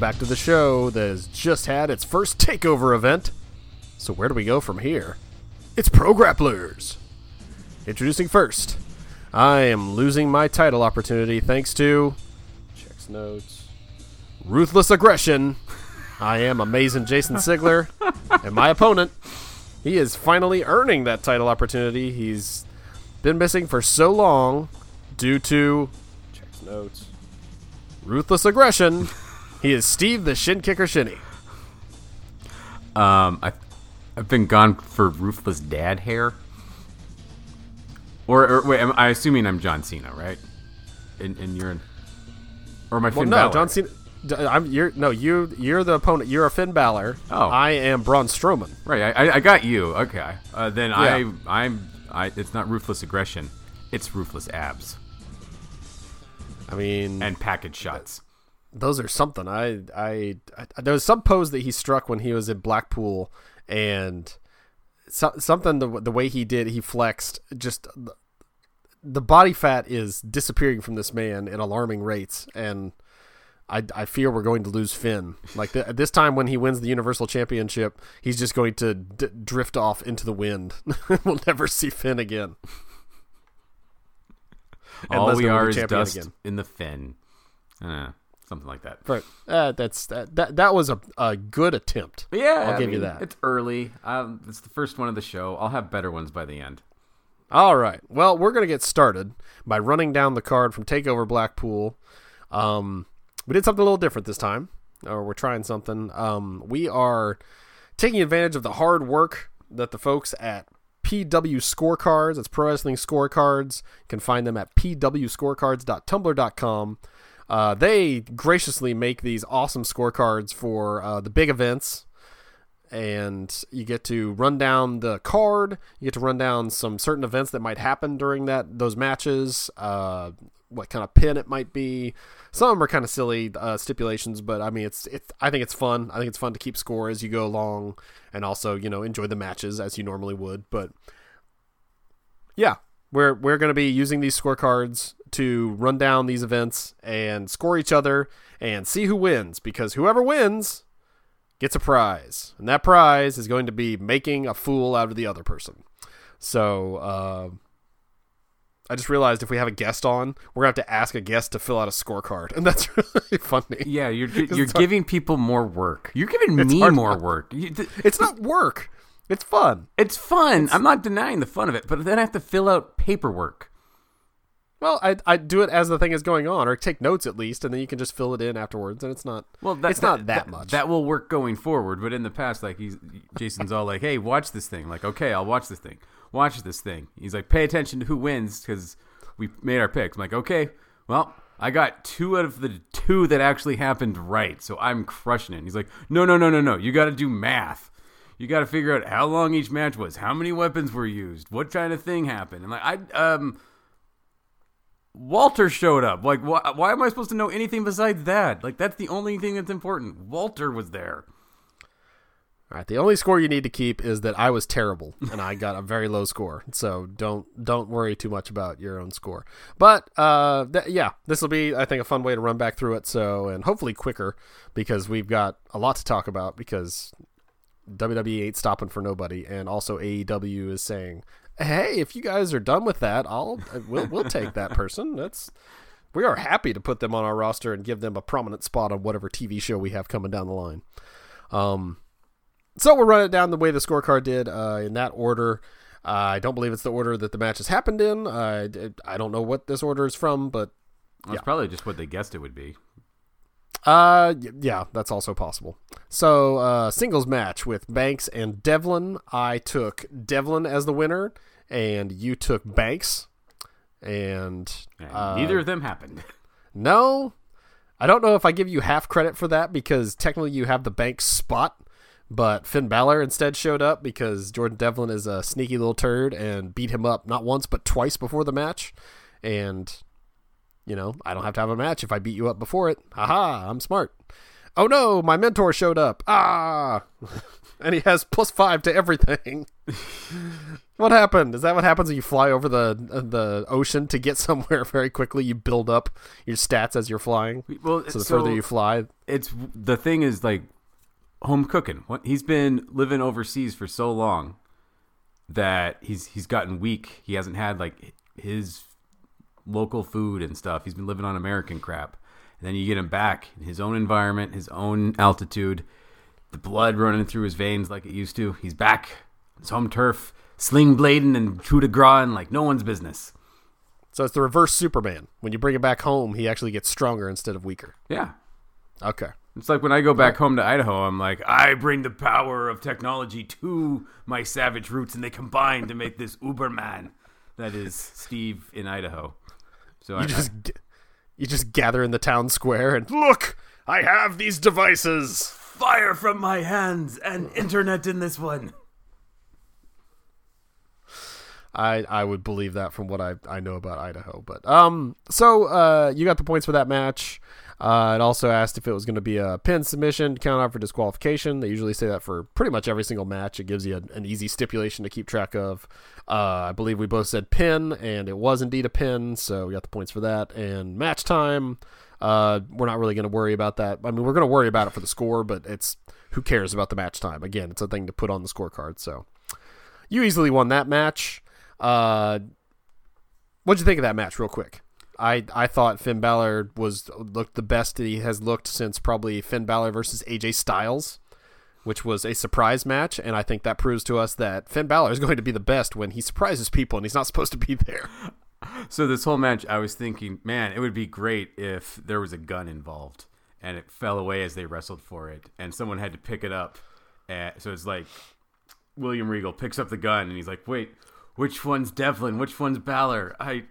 back to the show that has just had its first takeover event. So, where do we go from here? It's Pro Grapplers! Introducing first, I am losing my title opportunity thanks to. Checks notes. Ruthless Aggression. I am amazing Jason Sigler, and my opponent, he is finally earning that title opportunity. He's been missing for so long due to. Checks notes. Ruthless Aggression. He is Steve the Shin Kicker Shinny. Um, I, I've been gone for ruthless dad hair. Or, or wait, am I assuming I'm John Cena, right? And, and you're in, or am I Well, Finn no, Balor? John Cena. I'm, you're no you you're the opponent. You're a Finn Balor. Oh. I am Braun Strowman. Right, I, I- I got you. Okay, uh, then Yeah. I, I'm, I. It's not ruthless aggression. It's ruthless abs I mean, and package shots. Those are something. I, I I there was some pose that he struck when he was in Blackpool, and so, something the the way he did he flexed just. The, the body fat is disappearing from this man at alarming rates, and I, I fear we're going to lose Finn. Like th- this time, when he wins the Universal Championship, he's just going to d- drift off into the wind. we'll never see Finn again. And All we are is dust again. in the fin. Uh, something like that. Right. Uh, that's that, that. That was a, a good attempt. But yeah, I'll I give you that. It's early. Um, it's the first one of the show. I'll have better ones by the end. All right. Well, we're going to get started by running down the card from Takeover Blackpool. Um, we did something a little different this time, or we're trying something. Um, we are taking advantage of the hard work that the folks at PW Scorecards, it's Pro Wrestling Scorecards, you can find them at pwscorecards.tumblr.com. Uh, they graciously make these awesome scorecards for uh, the big events and you get to run down the card. You get to run down some certain events that might happen during that those matches. Uh, what kind of pin it might be. Some are kind of silly uh, stipulations, but I mean, it's it's. I think it's fun. I think it's fun to keep score as you go along, and also you know enjoy the matches as you normally would. But yeah, we're we're going to be using these scorecards to run down these events and score each other and see who wins because whoever wins gets a prize, and that prize is going to be making a fool out of the other person. So uh, I just realized if we have a guest on, we're gonna have to ask a guest to fill out a scorecard, and that's really funny. Yeah, you're you're it's hard- giving people more work. You're giving It's me more not- work. It's not work; it's fun. it's fun. I'm not denying the fun of it, but then I have to fill out paperwork. Well, I I do it as the thing is going on, or take notes at least, and then you can just fill it in afterwards, and it's not. Well, that, it's not that, much. That will work going forward, but in the past, like he's Jason's all like, "Hey, watch this thing." Like, okay, I'll watch this thing. Watch this thing. He's like, "Pay attention to who wins," because we made our picks. I'm like, okay, well, I got two out of the two that actually happened right, so I'm crushing it. And he's like, "No, no, no, no, no. You got to do math." You got to figure out how long each match was, how many weapons were used, what kind of thing happened, and like I um, Walter showed up. Like, why, why am I supposed to know anything besides that? Like, that's the only thing that's important. Walter was there. All right, the only score you need to keep is that I was terrible and I got a very low score. So don't don't worry too much about your own score. But uh, th- yeah, this will be I think a fun way to run back through it. So and hopefully quicker because we've got a lot to talk about because WWE ain't stopping for nobody, and also AEW is saying, "Hey, if you guys are done with that, I'll we'll we'll take that person. That's we are happy to put them on our roster and give them a prominent spot on whatever TV show we have coming down the line." Um, so we'll run it down the way the scorecard did uh, in that order. Uh, I don't believe it's the order that the matches happened in. Uh, I don't know what this order is from, but It's probably just what they guessed it would be. Uh, yeah, that's also possible. So uh, singles match with Banks and Devlin. I took Devlin as the winner, and you took Banks. And And uh, neither of them happened. no, I don't know if I give you half credit for that because technically you have the Banks spot, but Finn Balor instead showed up because Jordan Devlin is a sneaky little turd and beat him up not once but twice before the match. And, you know, I don't have to have a match if I beat you up before it. Haha, I'm smart. Oh no, my mentor showed up. Ah! and he has plus five to everything. What happened? Is that what happens when you fly over the the ocean to get somewhere very quickly? You build up your stats as you're flying. Well, So the further you fly, it's the thing is like home cooking. What he's been living overseas for so long that he's he's gotten weak. He hasn't had like his local food and stuff. He's been living on American crap. And then you get him back in his own environment, his own altitude, the blood running through his veins like it used to. He's back, his home turf, sling blading and coup de grace like no one's business. so it's the reverse Superman. When you bring it back home, he actually gets stronger instead of weaker. Yeah. Okay. It's like when I go back home to Idaho, I'm like, I bring the power of technology to my savage roots, and they combine to make this Uberman that is Steve in Idaho. So I, You just g- you just gather in the town square and look, I have these devices. fire from my hands and internet in this one. I I would believe that from what I I know about Idaho. But um, so uh, you got the points for that match. Uh, it also asked if it was going to be a pin submission, count out for disqualification. They usually say that for pretty much every single match. It gives you a, an easy stipulation to keep track of. Uh, I believe we both said pin, and it was indeed a pin, so we got the points for that. And match time, uh, we're not really going to worry about that. I mean, we're going to worry about it for the score, but it's who cares about the match time? Again, it's a thing to put on the scorecard. So you easily won that match. Uh, what'd you think of that match, real quick? I, I thought Finn Balor was looked the best that he has looked since probably Finn Balor versus AJ Styles, which was a surprise match, and I think that proves to us that Finn Balor is going to be the best when he surprises people and he's not supposed to be there. So this whole match, I was thinking, man, it would be great if there was a gun involved and it fell away as they wrestled for it, and someone had to pick it up. Uh, so it's like William Regal picks up the gun and he's like, "Wait, which one's Devlin? Which one's Balor?" I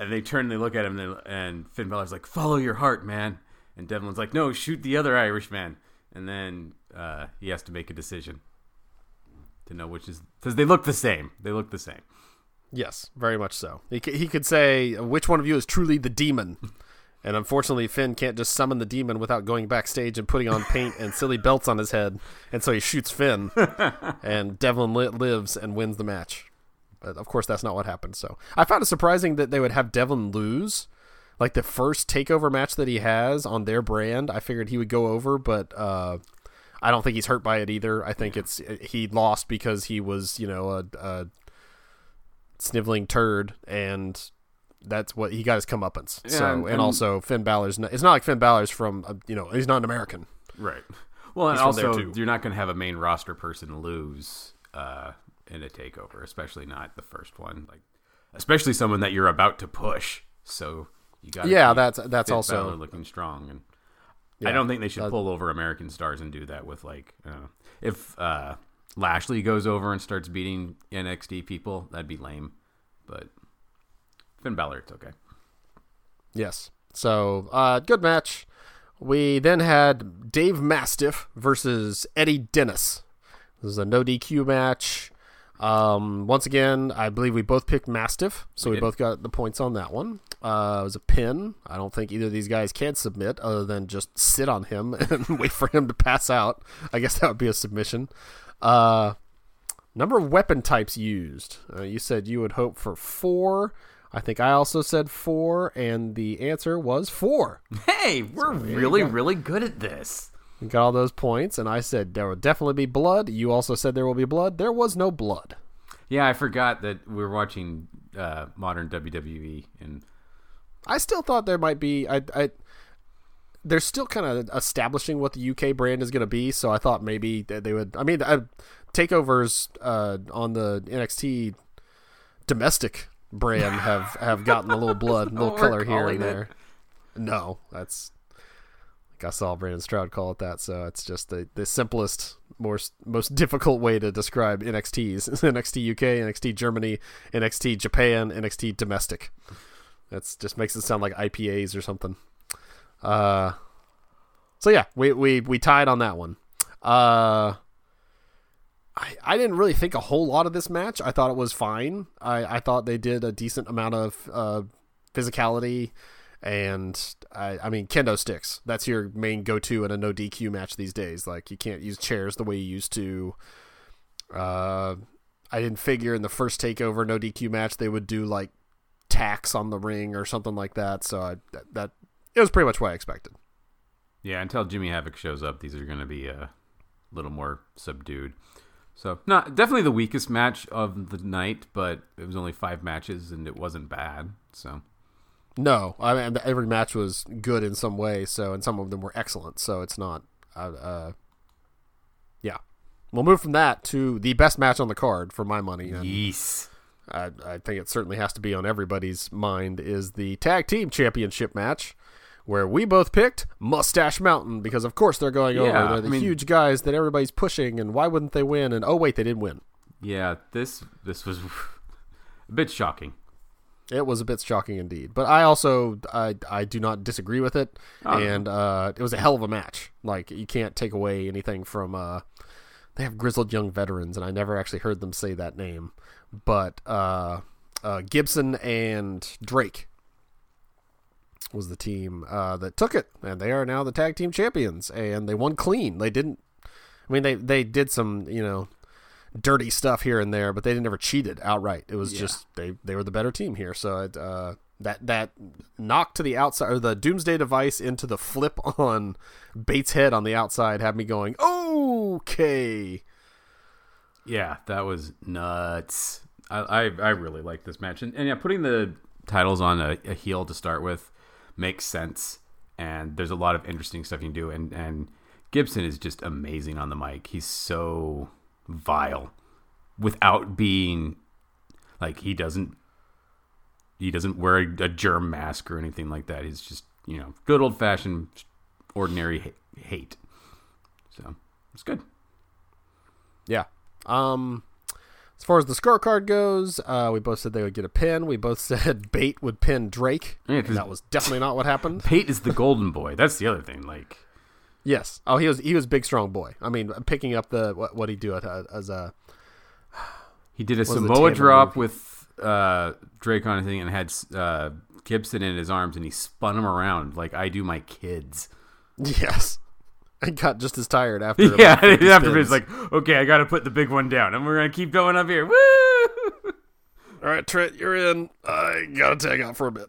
and they turn and they look at him and, they, and Finn Balor's like, "Follow your heart, man." And Devlin's like, "No, shoot the other Irishman." And then uh, he has to make a decision to know which is because they look the same. They look the same. Yes, very much so. He, c- he could say, which one of you is truly the demon? And unfortunately, Finn can't just summon the demon without going backstage and putting on paint and silly belts on his head. And so he shoots Finn, and Devlin li- lives and wins the match. But of course, that's not what happened. So I found it surprising that they would have Devlin lose. Like the first takeover match that he has on their brand, I figured he would go over, but uh, I don't think he's hurt by it either. I think it's he lost because he was, you know, a, a sniveling turd, and that's what he got his comeuppance. Yeah, so, and- and, and- also Finn Balor's. Not, it's not like Finn Balor's from, uh, you know, he's not an American. Right. Well, and He's also you're not going to have a main roster person lose uh, in a takeover, especially not the first one. Like, especially someone that you're about to push. So you got Yeah, that's that's also looking strong, and Yeah. I don't think they should Uh, pull over American stars and do that with like I if uh, Lashley goes over and starts beating NXT people, that'd be lame. But Finn Balor, it's okay. Yes. So, uh, good match. We then had Dave Mastiff versus Eddie Dennis. This is a no DQ match. Um, once again, I believe we both picked Mastiff, so We we, both got the points on that one. Uh, it was a pin. I don't think either of these guys can submit other than just sit on him and wait for him to pass out. I guess that would be a submission. Uh, number of weapon types used. Uh, you said you would hope for four. I think I also said four, and the answer was four. Hey, we're really, really good at this. Got all those points, and I said there will definitely be blood. You also said there will be blood. There was no blood. Yeah, I forgot that we were watching uh, modern WWE, and I still thought there might be. I, I they're still kind of establishing what the UK brand is going to be, so I thought maybe that they would. I mean, uh, takeovers uh, on the NXT domestic brand have have gotten a little blood, a little color here and it. there. No, that's. I saw Brandon Stroud call it that, so it's just the, the simplest, more most difficult way to describe NXTs: NXT UK, NXT Germany, NXT Japan, NXT domestic. That's just makes it sound like IPAs or something. Uh, so yeah, we we we tied on that one. Uh, I I didn't really think a whole lot of this match. I thought it was fine. I I thought they did a decent amount of uh, physicality, and I I mean kendo sticks. That's your main go to in a no DQ match these days. Like you can't use chairs the way you used to. Uh, I didn't figure in the first takeover no DQ match they would do like tax on the ring or something like that. So I, that, that it was pretty much what I expected. Yeah, until Jimmy Havoc shows up, these are going to be a little more subdued. So, not definitely the weakest match of the night, but it was only five matches and it wasn't bad. So, No, I mean every match was good in some way. So and some of them were excellent. So it's not. Uh, uh, yeah, we'll move from that to the best match on the card for my money. And yes. I, I think it certainly has to be on everybody's mind is the tag team championship match where we both picked Mustache Mountain because of course they're going over. They're the I mean- huge guys that everybody's pushing, and why wouldn't they win? And oh wait, they didn't win. Yeah, this this was a bit shocking. It was a bit shocking indeed, but I also I I do not disagree with it, Oh, and uh, it was a hell of a match. Like you can't take away anything from. Uh, they have grizzled young veterans, and I never actually heard them say that name, but uh, uh, Gibson and Drake was the team uh, that took it, and they are now the tag team champions, and they won clean. They didn't. I mean, they they did some you know dirty stuff here and there, but they never cheated outright. It was Yeah. just they they were the better team here. So it, uh, that that knock to the outside or the Doomsday device into the flip on Bate's head on the outside had me going okay. Yeah, that was nuts. I I, I really like this match, and, and yeah, putting the titles on a, a heel to start with makes sense. And there's a lot of interesting stuff you can do, and and Gibson is just amazing on the mic. He's so vile without being like he doesn't he doesn't wear a, a germ mask or anything like that. He's just you know good old fashioned ordinary ha- hate. So it's good. Yeah. Um, as far as the scorecard goes, uh, we both said they would get a pin. We both said Bate would pin Drake. Yeah, that was definitely not what happened. Bate is the golden boy. That's the other thing. Like Yes. Oh, he was he was big strong boy. I mean, picking up the what what he do uh, as a he did a Samoa drop move? with uh, Drake on a thing and had uh, Gibson in his arms, and he spun him around like I do my kids. yes. I got just as tired after. yeah, about 50 after it's like, okay, I got to put the big one down, and we're gonna keep going up here. Woo! All right, Trent, you're in. I gotta tag out for a bit.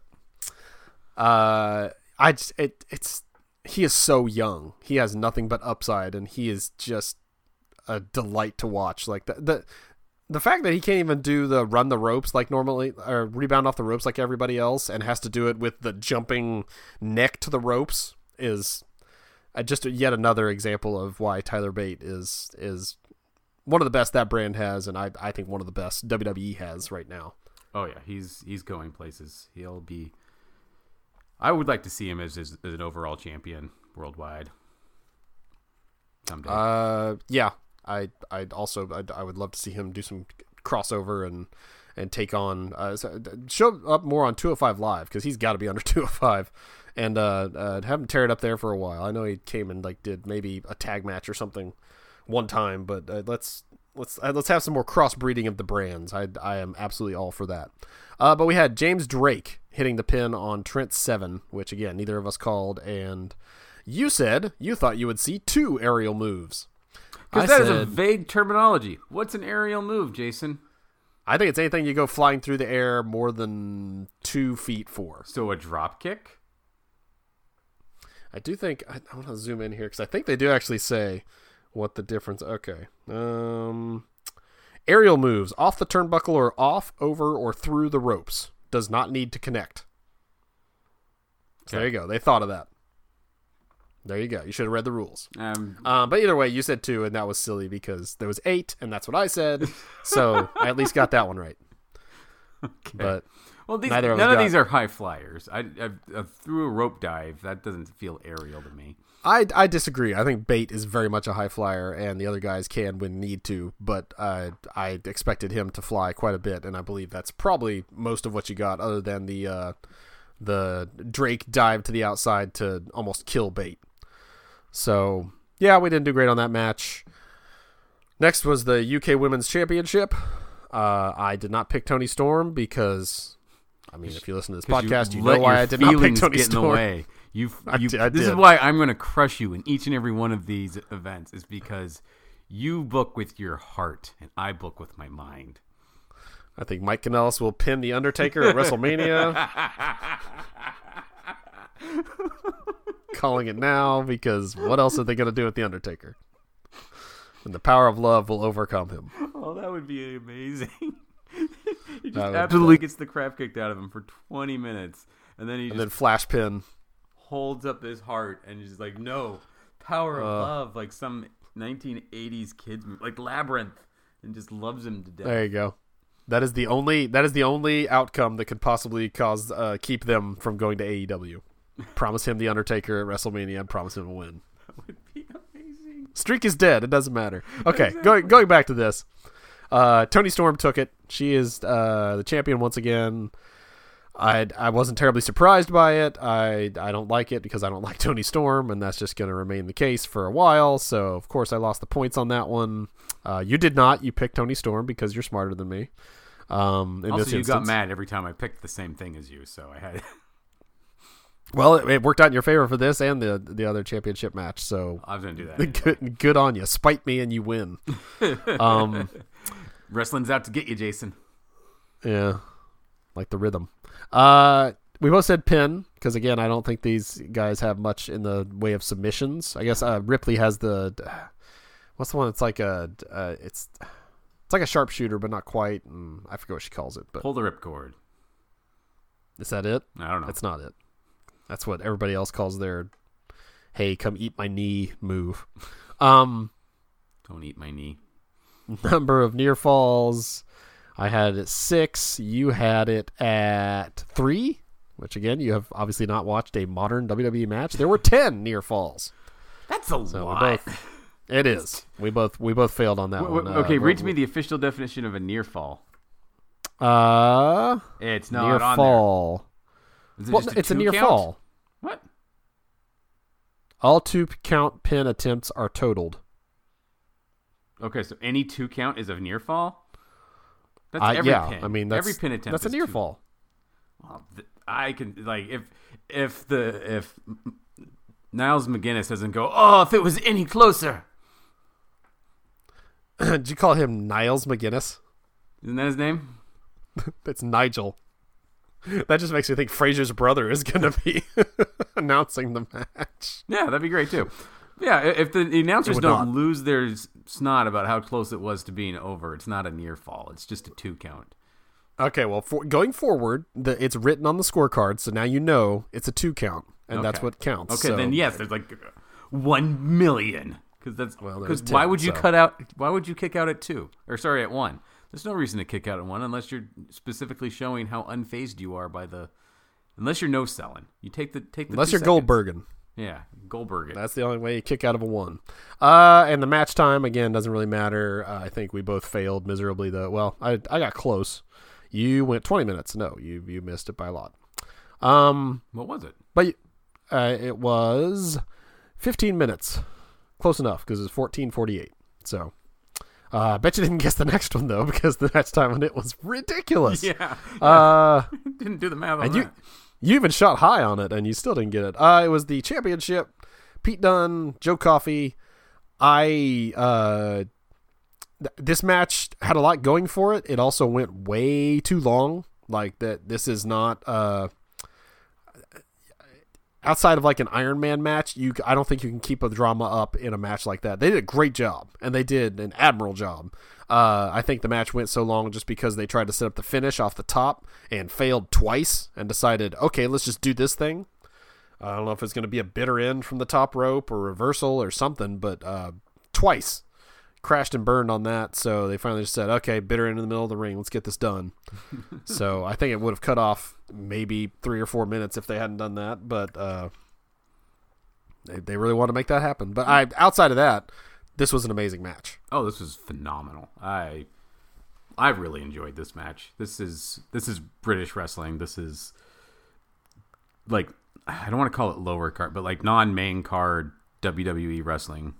Uh, I just, it it's he is so young. He has nothing but upside, and he is just a delight to watch. Like the the the fact that he can't even do the run the ropes like normally or rebound off the ropes like everybody else, and has to do it with the jumping neck to the ropes is uh, just yet another example of why Tyler Bate is is one of the best that brand has, and I I think one of the best WWE has right now. Oh yeah, he's he's going places. He'll be. I would like to see him as, as, as an overall champion worldwide. Someday. Uh, yeah, I I also I'd, I would love to see him do some crossover and and take on uh, show up more on 205 live because he's got to be under 205 and uh, uh have him tear it up there for a while. I know he came and like did maybe a tag match or something one time, but uh, let's let's uh, let's have some more crossbreeding of the brands. I I am absolutely all for that. Uh, but we had James Drake hitting the pin on Trent Seven, which again neither of us called, and you said you thought you would see two aerial moves. Because that is a vague terminology. What's an aerial move, Jason? I think it's anything you go flying through the air more than two feet for. So a drop kick? I do think I, I want to zoom in here because I think they do actually say what the difference. Okay, um, aerial moves off the turnbuckle or off, over, or through the ropes does not need to connect. So there you go. They thought of that. There you go. You should have read the rules. Um, Um, but either way, you said two, and that was silly because there was eight, and that's what I said. So I at least got that one right. Okay. But well, these, neither of none us of these are high flyers. I, I, I threw a rope dive. That doesn't feel aerial to me. I, I disagree. I think Bate is very much a high flyer, and the other guys can when need to. But uh, I expected him to fly quite a bit, and I believe that's probably most of what you got, other than the uh, the Drake dive to the outside to almost kill Bate. So yeah, we didn't do great on that match. Next was the UK Women's Championship. Uh, I did not pick Toni Storm because, I mean, if you listen to this podcast, you, let know why I did not pick Toni get in the Storm. way. You, I you did- I this is why I'm going to crush you in each and every one of these events. Is because You book with your heart, and I book with my mind. I think Mike Kanellis will pin the Undertaker at WrestleMania. Calling it now because what else are they going to do with the Undertaker? And the power of love will overcome him. Oh, that would be amazing. he just absolutely gets the crap kicked out of him for 20 minutes, and then he And just then flash pin. Holds up his heart and he's like, "No, power of Uh. love," like some 1980s kids, like Labyrinth, and just loves him to death. There you go. That is the only that is the only outcome that could possibly cause uh, keep them from going to AEW. promise him the Undertaker at WrestleMania and promise him a win. That would be amazing. Streak is dead. It doesn't matter. Okay, going going back to this. Uh, Toni Storm took it. She is uh, the champion once again. I I wasn't terribly surprised by it. I I don't like it because I don't like Toni Storm, and that's just going to remain the case for a while. So of course I lost the points on that one. Uh, you did not. You picked Toni Storm because you're smarter than me. Um, Also, you got mad every time I picked the same thing as you, so I had. Well, it, it worked out in your favor for this and the the other championship match. So I was gonna do that. anyway. good good on you. Spite me and you win. um. Wrestling's out to get you, Jason. Yeah, like the rhythm. Uh, we both said pin because again, I don't think these guys have much in the way of submissions. I guess uh, Ripley has the what's the one? It's like a uh, it's it's like a sharpshooter, but not quite. And I forget what she calls it, but Pull the ripcord. is that it? I don't know. That's not it. That's what everybody else calls their "Hey, come eat my knee" move. Um, Don't eat my knee. number of near falls. I had it at six. You had it at three, which again, you have obviously not watched a modern WWE match. There were ten near falls. That's a So lot. both. It is. We both we both failed on that W- one. w- okay, Uh, read to me the official definition of a near fall. Uh, It's not near on fall. there. Is it Well, just it's a near count? fall. What? All two count pin attempts are totaled. Okay, so any two count is a near fall. That's Uh, every yeah, pin. I mean that's every pin attempt. that's a near two- fall. Well, th- I can like if if the if Niles McGinnis doesn't go. Oh, if it was any closer, Did you call him Niles McGinnis? isn't that his name? It's Nigel. That just makes me think Frasier's brother is going to be announcing the match. Yeah, that'd be great too. Yeah, if the announcers don't not. lose their snot about how close it was to being over, it's not a near fall. It's just a two count. Okay, well, for, going forward, the, it's written on the scorecard, so now you know it's a two count, and that's what counts. Okay, so- then yes, there's like one million because that's Well, because why would you so- cut out? Why would you kick out at two or sorry at one? There's no reason to kick out at one unless you're specifically showing how unfazed you are by the. Unless you're no selling, you take the take the. Unless you're seconds. Goldbergen. Yeah, Goldberg. That's the only way you kick out of a one. Uh, and the match time again doesn't really matter. Uh, I think we both failed miserably. Though, well, I I got close. You went 20 minutes. No, you you missed it by a lot. Um, What was it? but uh, it was 15 minutes. Close enough because it's 14:48. So. Uh, I bet you didn't guess the next one though, because the next time on it was ridiculous. Yeah, Uh, didn't do the math on and that. you even shot high on it, and you still didn't get it. Uh, it was the championship. Pete Dunne, Joe Coffey. I uh, th- this match had a lot going for it. It also went way too long. Like that, this is not uh, outside of like an Iron Man match. You, I don't think you can keep a drama up in a match like that. They did a great job, and they did an admirable job. Uh, I think the match went so long just because they tried to set up the finish off the top and failed twice, and decided, okay, let's just do this thing. I don't know if it's going to be a bitter end from the top rope or reversal or something, but uh, twice crashed and burned on that. So they finally just said, okay, bitter end in the middle of the ring. Let's get this done. so I think it would have cut off maybe three or four minutes if they hadn't done that. But uh, they, they really want to make that happen. But I outside of that, this was an amazing match. Oh, this was phenomenal. I I really enjoyed this match. This is this is British wrestling. This is like I don't want to call it lower card, but like non-main card WWE wrestling.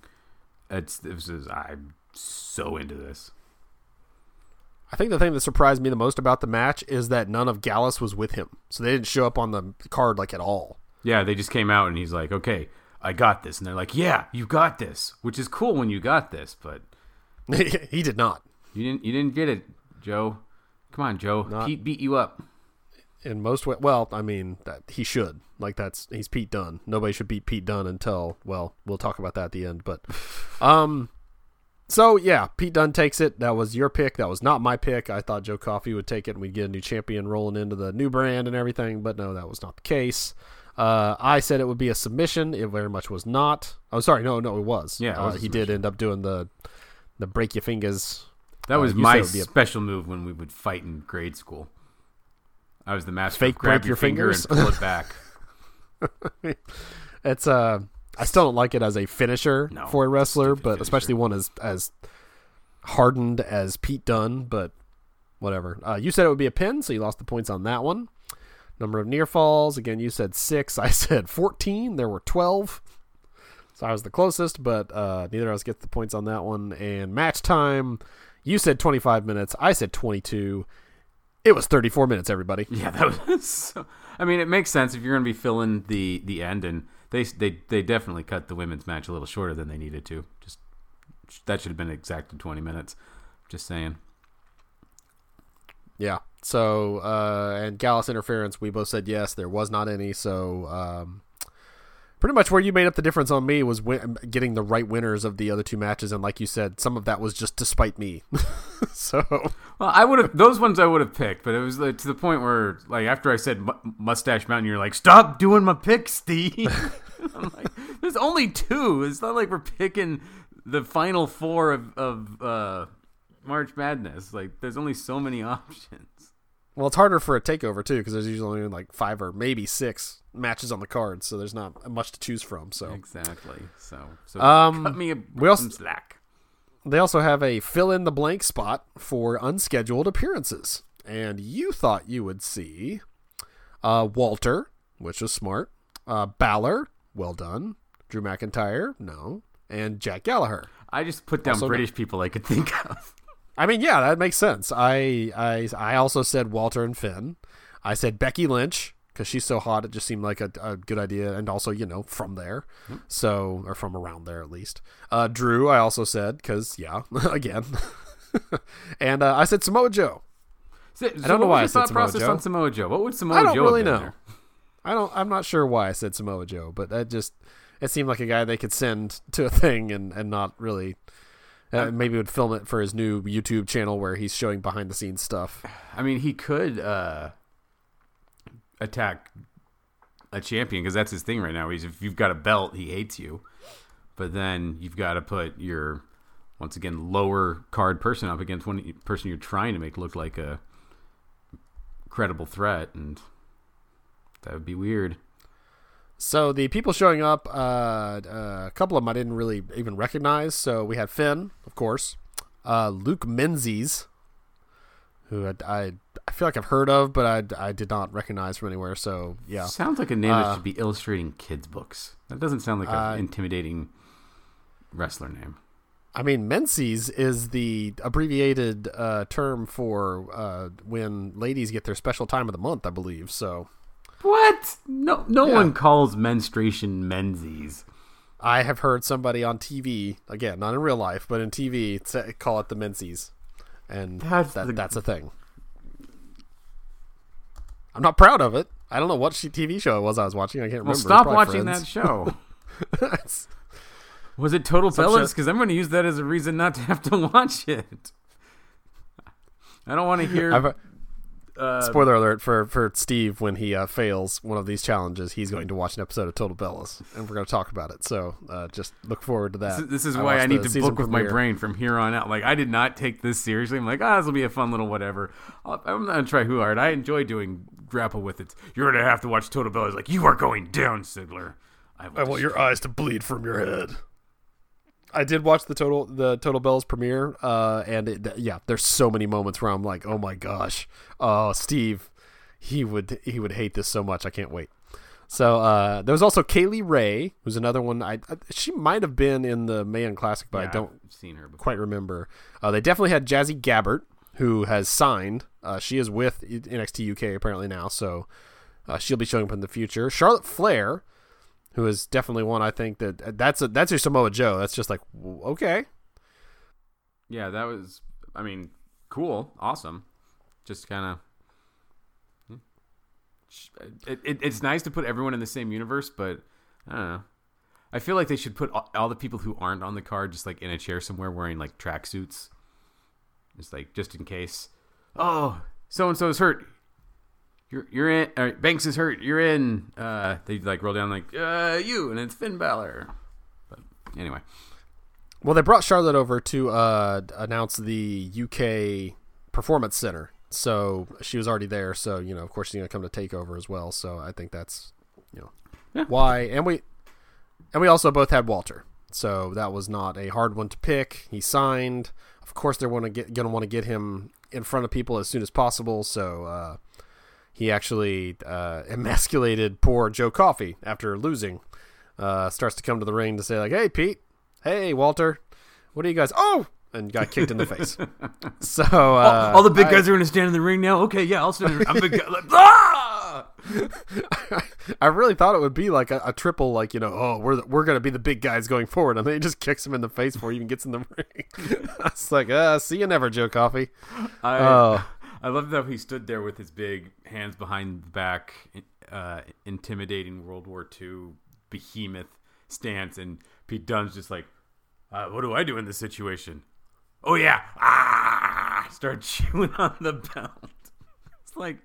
It's this is I'm so into this. I think the thing that surprised me the most about the match is that none of Gallus was with him. So they didn't show up on the card like at all. Yeah, they just came out and he's like, "Okay, I got this," and they're like, "Yeah, you got this," which is cool when you got this, but he did not. You didn't. You didn't get it, Joe. Come on, Joe. Not- Pete beat you up. in most way. Well, I mean, that he should. Like that's he's Pete Dunne. Nobody should beat Pete Dunne until well, we'll talk about that at the end. But, um, so yeah, Pete Dunne takes it. That was your pick. That was not my pick. I thought Joe Coffey would take it and we'd get a new champion rolling into the new brand and everything. But no, that was not the case. Uh, I said it would be a submission. It very much was not. Oh, sorry, no, no, it was. Yeah, it uh, was a he did end up doing the the break your fingers. That was Uh, my a- special move when we would fight in grade school. I was the master. Fake of grab break your, your finger and pull it back. It's uh I still don't like it as a finisher No, for a wrestler, but finisher. especially one as as hardened as Pete Dunne, but whatever. Uh, you said it would be a pin, so you lost the points on that one. Number of near falls, again you said six, I said fourteen, there were twelve. So I was the closest, but uh, neither of us gets the points on that one. And match time, you said twenty five minutes, I said twenty two. It was thirty four minutes, everybody. Yeah, that was. So, I mean, it makes sense if you're going to be filling the the end, and they they they definitely cut the women's match a little shorter than they needed to. Just that should have been exacted 20 minutes. Just saying. Yeah. So, uh, and Gallus interference, we both said yes. There was not any. So, um, pretty much where you made up the difference on me was getting the right winners of the other two matches. And like you said, some of that was just despite me. so, Well, I would have those ones I would have picked, but it was like, to the point where like after I said mu- Mustache Mountain, you're like, "Stop doing my picks, Steve." I'm like, "There's only two. It's not like we're picking the final four of of uh, March Madness. Like, there's only so many options." well, it's harder for a takeover too because there's usually only like five or maybe six matches on the card. So there's not much to choose from. So Exactly. So, so Um, cut me a, we also- some slack. they also have a fill in the blank spot for unscheduled appearances. And you thought you would see uh, Walter, which was smart, uh, Balor, well done, Drew McIntyre, no, and Jack Gallagher. I just put down Also British people I could think of. I mean, yeah, that makes sense. I I I also said Walter and Finn. I said Becky Lynch because she's so hot. It just seemed like a, a good idea, and also you know from there, so or from around there at least. Uh, Drew, I also said because yeah, again, and uh, I said Samoa Joe. So, I don't know why I said Samoa process Joe. on Samoa Joe. What would Samoa I don't Joe really have been know. there? I don't. I'm not sure why I said Samoa Joe, but that just it seemed like a guy they could send to a thing and and not really. Uh, maybe would film it for his new YouTube channel where he's showing behind the scenes stuff. I mean, he could uh, attack a champion because that's his thing right now. He's if you've got a belt, he hates you. But then you've got to put your once again lower card person up against one person you're trying to make look like a credible threat, and that would be weird. So the people showing up, uh, uh, a couple of them I didn't really even recognize. So we had Finn, of course, uh, Luke Menzies, who I, I I feel like I've heard of, but I, I did not recognize from anywhere. So yeah, Sounds like a name Uh, that should be illustrating kids' books. That doesn't sound like Uh, an intimidating wrestler name. I mean Menzies is the abbreviated uh, term for uh, when ladies get their special time of the month, I believe. So What? No, no Yeah. one calls menstruation Menzies. I have heard somebody on TV again, not in real life, but in TV, say, call it the Menzies, and That's that, the- that's a thing. I'm not proud of it. I don't know what TV show it was I was watching. I can't Well, remember. stop watching Friends. that show. Was it Total Bellas? Because I'm going to use that as a reason not to have to watch it. I don't want to hear. Uh, spoiler alert for for Steve when he uh, fails one of these challenges. He's going to watch an episode of Total Bellas, and we're going to talk about it. So uh, just look forward to that. this, this is I why I need to book with my brain from here on out. Like I did not take this seriously. I'm like, ah, this will be a fun little whatever. I'll, I'm not gonna try who hard. I enjoy doing grapple with it. You're gonna have to watch Total Bellas. Like you are going down, Sigler. I, I want your eyes to bleed from your head. I did watch the total the Total Bellas premiere, uh, and it, yeah, there's so many moments where I'm like, oh my gosh, oh Steve, he would he would hate this so much. I can't wait. So uh, there was also Kay Lee Ray, who's another one. I, I she might have been in the Mae Young Classic, but I don't I've seen her before. quite remember. Uh, they definitely had Jazzy Gabert, who has signed. Uh, she is with NXT UK apparently now, so uh, she'll be showing up in the future. Charlotte Flair, who is definitely one I think that uh, that's a that's your Samoa Joe. That's just like okay. yeah, that was. I mean, cool, awesome. Just kind of. Hmm. It, it, it's nice to put everyone in the same universe, but I don't know. I feel like they should put all, all the people who aren't on the card just like in a chair somewhere wearing like tracksuits. Just like just in case. Oh, so and so is hurt. You're you're in. Uh, Banks is hurt. You're in. Uh, they like roll down like uh, you, and it's Finn Balor. But anyway, Well, they brought Charlotte over to uh, announce the UK Performance Center. So she was already there. So you know, of course, she's gonna come to take over as well. So I think that's you know Yeah. why. And we and we also both had Walter. So that was not a hard one to pick. He signed. Of course, they're gonna get gonna want to get him in front of people as soon as possible. So uh, he actually uh, emasculated poor Joe Coffey after losing. Uh, starts to come to the ring to say like, "Hey, Pete. Hey, Walter. What are you guys? Oh!" And got kicked in the face. So uh, all the big I- guys are gonna stand in the ring now. Okay, yeah, I'll stand. In the I'm big guy. Like, ah! I really thought it would be like a, a triple, like you know, oh, we're the, we're gonna be the big guys going forward, and then he just kicks him in the face before he even gets in the ring. I was like, uh, see you never, Joe Coffey. I Oh. I love that he stood there with his big hands behind the back, uh, intimidating World War II behemoth stance, and Pete Dunne's just like, uh, "What do I do in this situation?" Oh yeah, ah! Start chewing on the belt. It's like.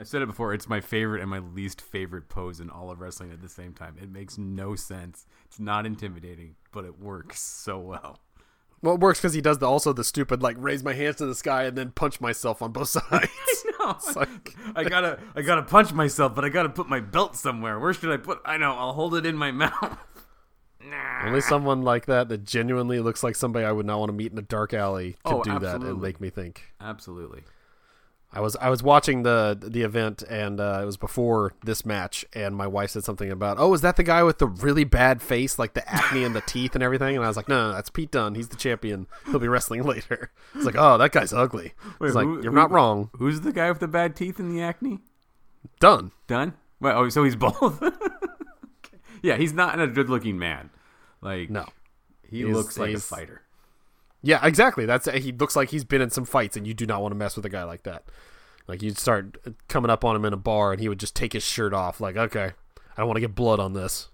I've said it before. It's my favorite and my least favorite pose in all of wrestling at the same time. It makes no sense. It's not intimidating, but it works so well. Well, it works because he does the also the stupid like raise my hands to the sky and then punch myself on both sides. No, like- I gotta, I gotta punch myself, but I gotta put my belt somewhere. Where should I put? I know. I'll hold it in my mouth. Nah. Only someone like that that genuinely looks like somebody I would not want to meet in a dark alley could Oh, do that and make me think. Absolutely. I was I was watching the the event and uh, it was before this match and my wife said something about oh is that the guy with the really bad face like the acne and the teeth and everything and I was like no, no that's Pete Dunne he's the champion he'll be wrestling later it's like oh that guy's ugly it's like who- you're who- not wrong Who's the guy with the bad teeth and the acne? Dunn Done. Well, oh, so he's both. yeah, he's not a good-looking man. Like no he He's- looks like a fighter. Yeah exactly that's he looks like he's been in some fights and you do not want to mess with a guy like that like you'd start coming up on him in a bar and he would just take his shirt off like okay I don't want to get blood on this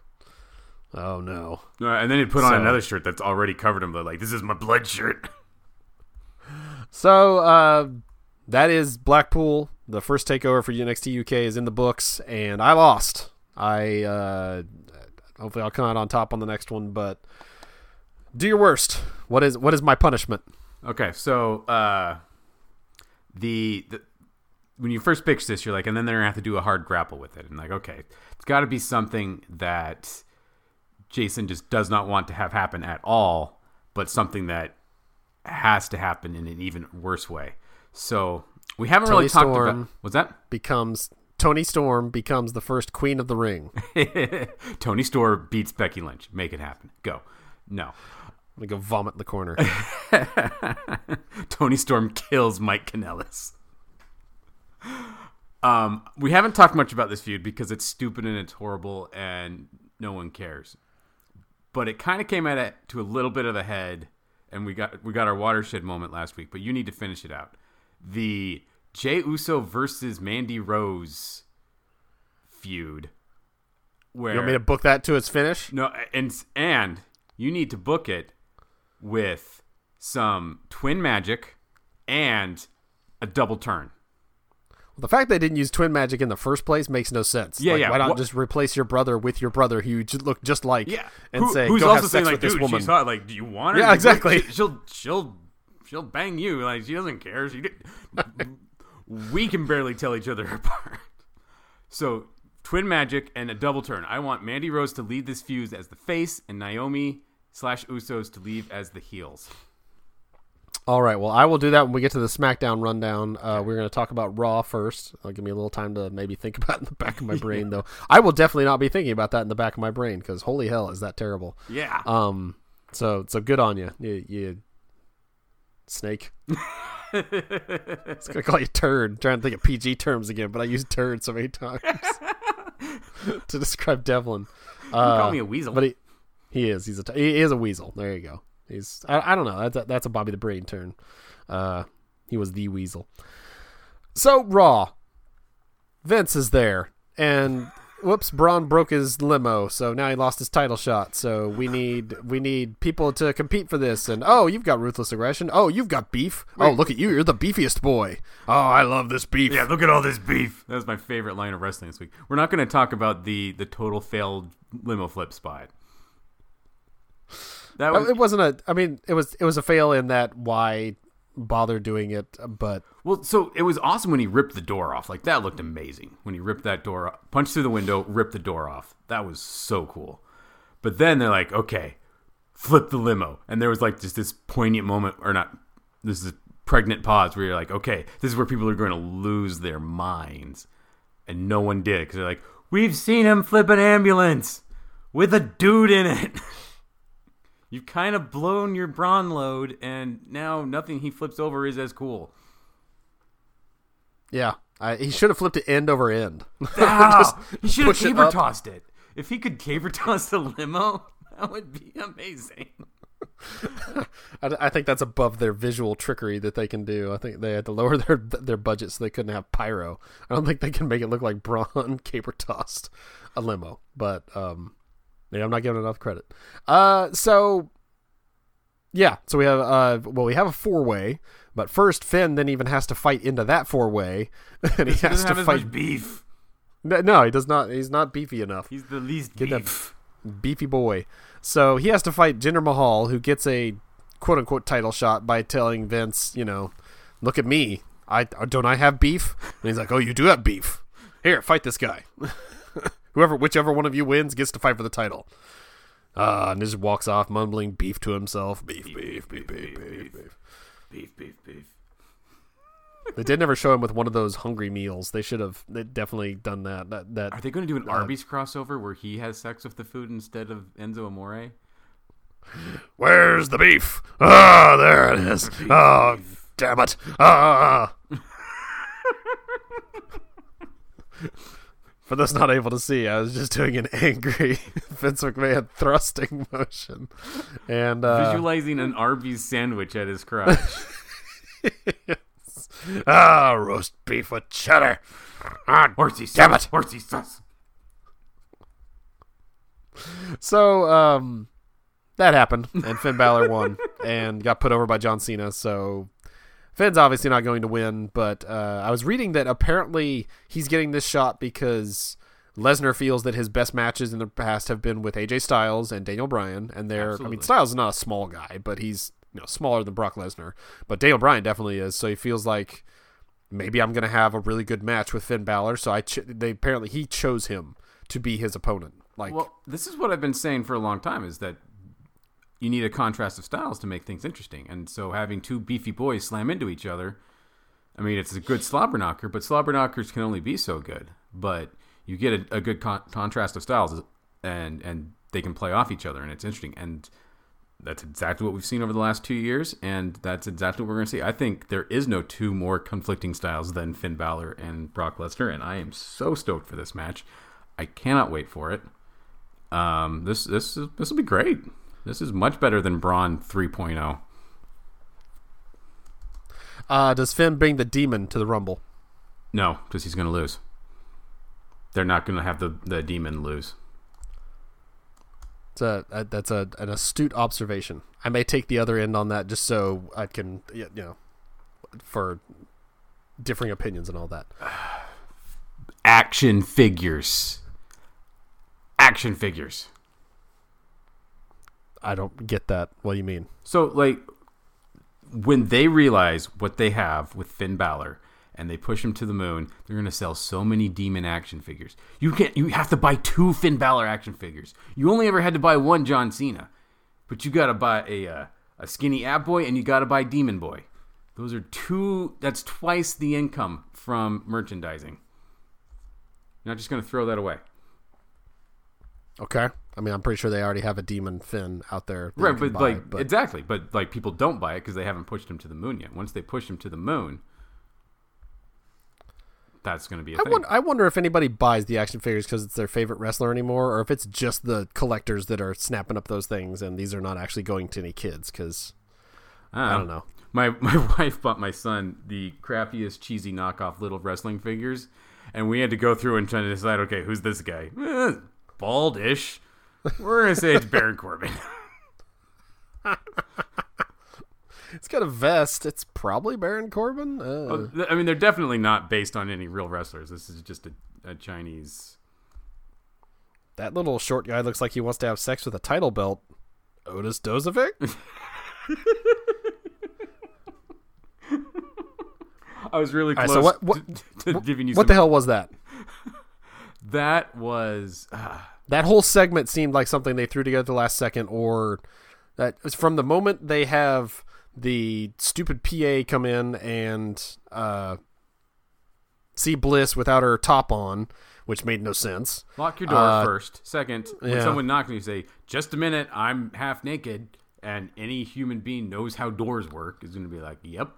oh no Uh, and then he'd put on another shirt that's already covered him. But like, this is my blood shirt. So uh, that is Blackpool. The first takeover for NXT UK is in the books, and I lost. I uh, hopefully I'll come out on top on the next one, but do your worst. What is what is my punishment? Okay, so uh, the, the when you first pitch this, you're like, and then they're gonna have to do a hard grapple with it, and like, okay, it's got to be something that Jason just does not want to have happen at all, but something that has to happen in an even worse way. So we haven't Toni really talked Storm. about what's that? Becomes Toni Storm becomes the first Queen of the Ring. Toni Storm beats Becky Lynch. Make it happen. Go. No. I'm gonna go vomit in the corner. Toni Storm kills Mike Kanellis. Um, we haven't talked much about this feud because it's stupid and it's horrible and no one cares. But it kind of came at it to a little bit of a head, and we got we got our watershed moment last week. But you need to finish it out. The Jay Uso versus Mandy Rose feud. Where You want me to book that to its finish? no, and and you need to book it with some twin magic and a double turn. Well, The fact they didn't use twin magic in the first place makes no sense. Yeah, Like, yeah. Why not just replace your brother with your brother who you just look just like? Yeah, and Who- say, who's "Go also have saying sex like, with this woman." she's hot. Like, do you want her? Yeah, Like, exactly. she- She'll she'll she'll bang you. Like, she doesn't care. She did. we can barely tell each other apart. So, twin magic and a double turn. I want Mandy Rose to lead this fuse as the face, and Naomi slash Usos to leave as the heels. All right. Well, I will do that when we get to the SmackDown rundown. Uh, we're going to talk about Raw first. I'll give me a little time to maybe think about it in the back of my brain, though. I will definitely not be thinking about that in the back of my brain because holy hell, is that terrible? Yeah. Um. So so good on you, you, you snake. It's gonna call you turd. I'm trying to think of PG terms again, but I use turd so many times to describe Devlin. You Uh, call me a weasel. but he he is he's a t- he is a weasel. There you go. He's I, I don't know. That's a, that's a Bobby the Brain turn. Uh, he was the Weasel. So Raw. Vince is there, and whoops, Braun broke his limo, so now he lost his title shot. So we need we need people to compete for this. And oh, you've got ruthless aggression. Oh, you've got beef. Oh, look at you, you're the beefiest boy. Oh, I love this beef. Yeah, look at all this beef. That was my favorite line of wrestling this week. We're not going to talk about the the total failed limo flip spot. That was, It wasn't a. I mean, it was it was a fail in that why bother doing it, but well, so it was awesome when he ripped the door off. Like that looked amazing when he ripped that door, off, punched through the window, ripped the door off. That was so cool. But then they're like, okay, flip the limo, and there was like just this poignant moment, or not. This is a pregnant pause where you're like, okay, this is where people are going to lose their minds, and no one did because they're like, we've seen him flip an ambulance with a dude in it. You've kind of blown your brawn load, and now nothing he flips over is as cool. yeah, I, he should have flipped it end over end. Ah, he should have caber tossed it. If he could caber toss the limo, that would be amazing. I, I think that's above their visual trickery that they can do. I think they had to lower their their budget so they couldn't have pyro. I don't think they can make it look like Braun caber tossed a limo, but um, yeah, I'm not giving enough credit. Uh, so yeah, so we have uh, well, we have a four way, but first Finn then even has to fight into that four way, and he He has doesn't to fight. beef. No, no, he does not. He's not beefy enough. He's the least Get beef. beefy boy. So he has to fight Jinder Mahal, who gets a quote unquote title shot by telling Vince, you know, look at me. I don't I have beef? And he's like, oh, you do have beef. Here, fight this guy. Whoever, whichever one of you wins, gets to fight for the title. Uh, and just walks off mumbling beef to himself. Beef, beef, beef, beef, beef, beef. Beef, beef, beef. They did never show him with one of those hungry meals. They should have. They definitely done that. That that Are they going to do an Arby's crossover where he has sex with the food instead of Enzo Amore? Where's the beef? Ah, there it is. Oh, damn it. Ah. For those not able to see, I was just doing an angry Vince McMahon thrusting motion, and uh, Visualizing an Arby's sandwich at his crotch. ah, roast beef with cheddar. Ah, Horsey damn sauce. it. Horsey sauce. So, um, that happened, and Finn Balor won and got put over by John Cena. So, Finn's obviously not going to win, but uh, I was reading that apparently he's getting this shot because Lesnar feels that his best matches in the past have been with AJ Styles and Daniel Bryan, and they're I mean Styles is not a small guy, but he's you know smaller than Brock Lesnar, but Daniel Bryan definitely is. So he feels like maybe I'm going to have a really good match with Finn Balor. So I ch- they apparently he chose him to be his opponent. Like Well, this is what I've been saying for a long time is that you need a contrast of styles to make things interesting. And so having two beefy boys slam into each other, I mean, it's a good slobber knocker, but slobber knockers can only be so good. But you get a, a good con- contrast of styles and and they can play off each other and it's interesting. And that's exactly what we've seen over the last two years, and that's exactly what we're going to see. I think there is no two more conflicting styles than Finn Balor and Brock Lesnar, and I am so stoked for this match. I cannot wait for it. Um, this this this will be great. This is much better than Braun oh. 3.0. Uh, does Finn bring the demon to the Rumble? No, because he's going to lose. They're not going to have the the demon lose. It's a, a that's a an astute observation. I may take the other end on that just so I can you know for differing opinions and all that. Action figures. Action figures. I don't get that. What do you mean? So like when they realize what they have with Finn Balor and they push him to the moon, they're gonna sell so many demon action figures. You can't you have to buy two Finn Balor action figures. You only ever had to buy one John Cena. But you gotta buy a uh, a skinny Ab Boy and you gotta buy Demon Boy. Those are two that's twice the income from merchandising. You're not just gonna throw that away. Okay. I mean, I'm pretty sure they already have a demon Finn out there. Right, but buy, like exactly, but like people don't buy it because they haven't pushed him to the moon yet. Once they push him to the moon, that's going to be a I wonder, I wonder if anybody buys the action figures because it's their favorite wrestler anymore, or if it's just the collectors that are snapping up those things, and these are not actually going to any kids. Because I don't know. My my wife bought my son the crappiest cheesy knockoff little wrestling figures, and we had to go through and try to decide. Okay, who's this guy? Eh, Baldish. We're gonna say it's Baron Corbin. It's got a vest. It's probably Baron Corbin. Uh, I mean, they're definitely not based on any real wrestlers. This is just a, a Chinese. that little short guy looks like he wants to have sex with a title belt. Otis Dozovic. I was really right, close so what- what- to, to giving you what some. the hell was that? That was. Uh, That whole segment seemed like something they threw together the last second, or that from the moment they have the stupid PA come in and uh, see Bliss without her top on, which made no sense. lock your door Uh, first. Second, when yeah. someone knocks and you say, "Just a minute, I'm half naked," and any human being knows how doors work is going to be like, "Yep."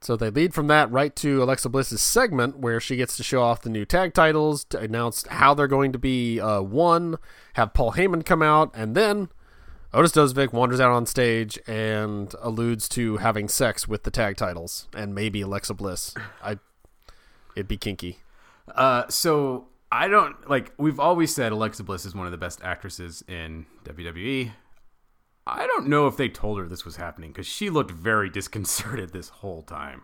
So they lead from that right to Alexa Bliss's segment where she gets to show off the new tag titles, to announce how they're going to be uh, won, have Paul Heyman come out, and then Otis Dozovic wanders out on stage and alludes to having sex with the tag titles and maybe Alexa Bliss. I, it'd be kinky. Uh, so I don't like. We've always said Alexa Bliss is one of the best actresses in WWE. I don't know if they told her this was happening because she looked very disconcerted this whole time.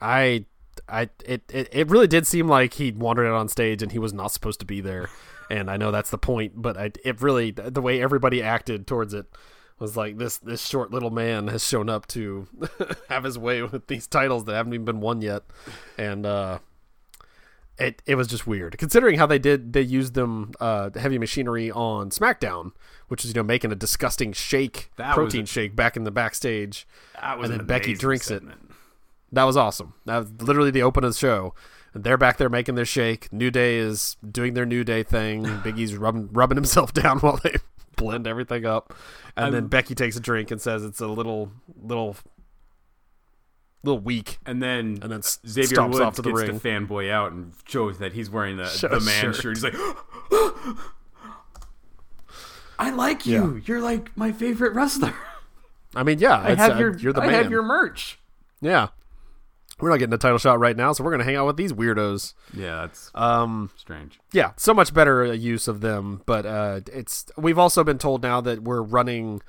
I, I, it, it, it really did seem like he wandered out on stage and he was not supposed to be there. and I know that's the point, but I, it really, the way everybody acted towards it was like this, this short little man has shown up to have his way with these titles that haven't even been won yet. And, uh, it, it was just weird considering how they did they used them uh heavy machinery on SmackDown, which is you know making a disgusting shake That protein a- shake back in the backstage. That was And an then Becky drinks it. That was awesome. That was literally the open of the show. And they're back there making their shake. New Day is doing their New Day thing. Big E's rubbing rubbing himself down while they blend everything up. And then I'm- Becky takes a drink and says it's a little little little weak. And then And then Xavier Woods off to the gets ring. to fanboy out and shows that he's wearing the, Show the man shirt. shirt. He's like, "I like you. You're like my favorite wrestler. I mean, yeah, I have uh, your you're the I man. have your merch." yeah. We're not getting a title shot right now, so we're gonna hang out with these weirdos. Yeah, that's Um, strange. yeah, so much better uh, use of them. But uh, it's we've also been told now that we're running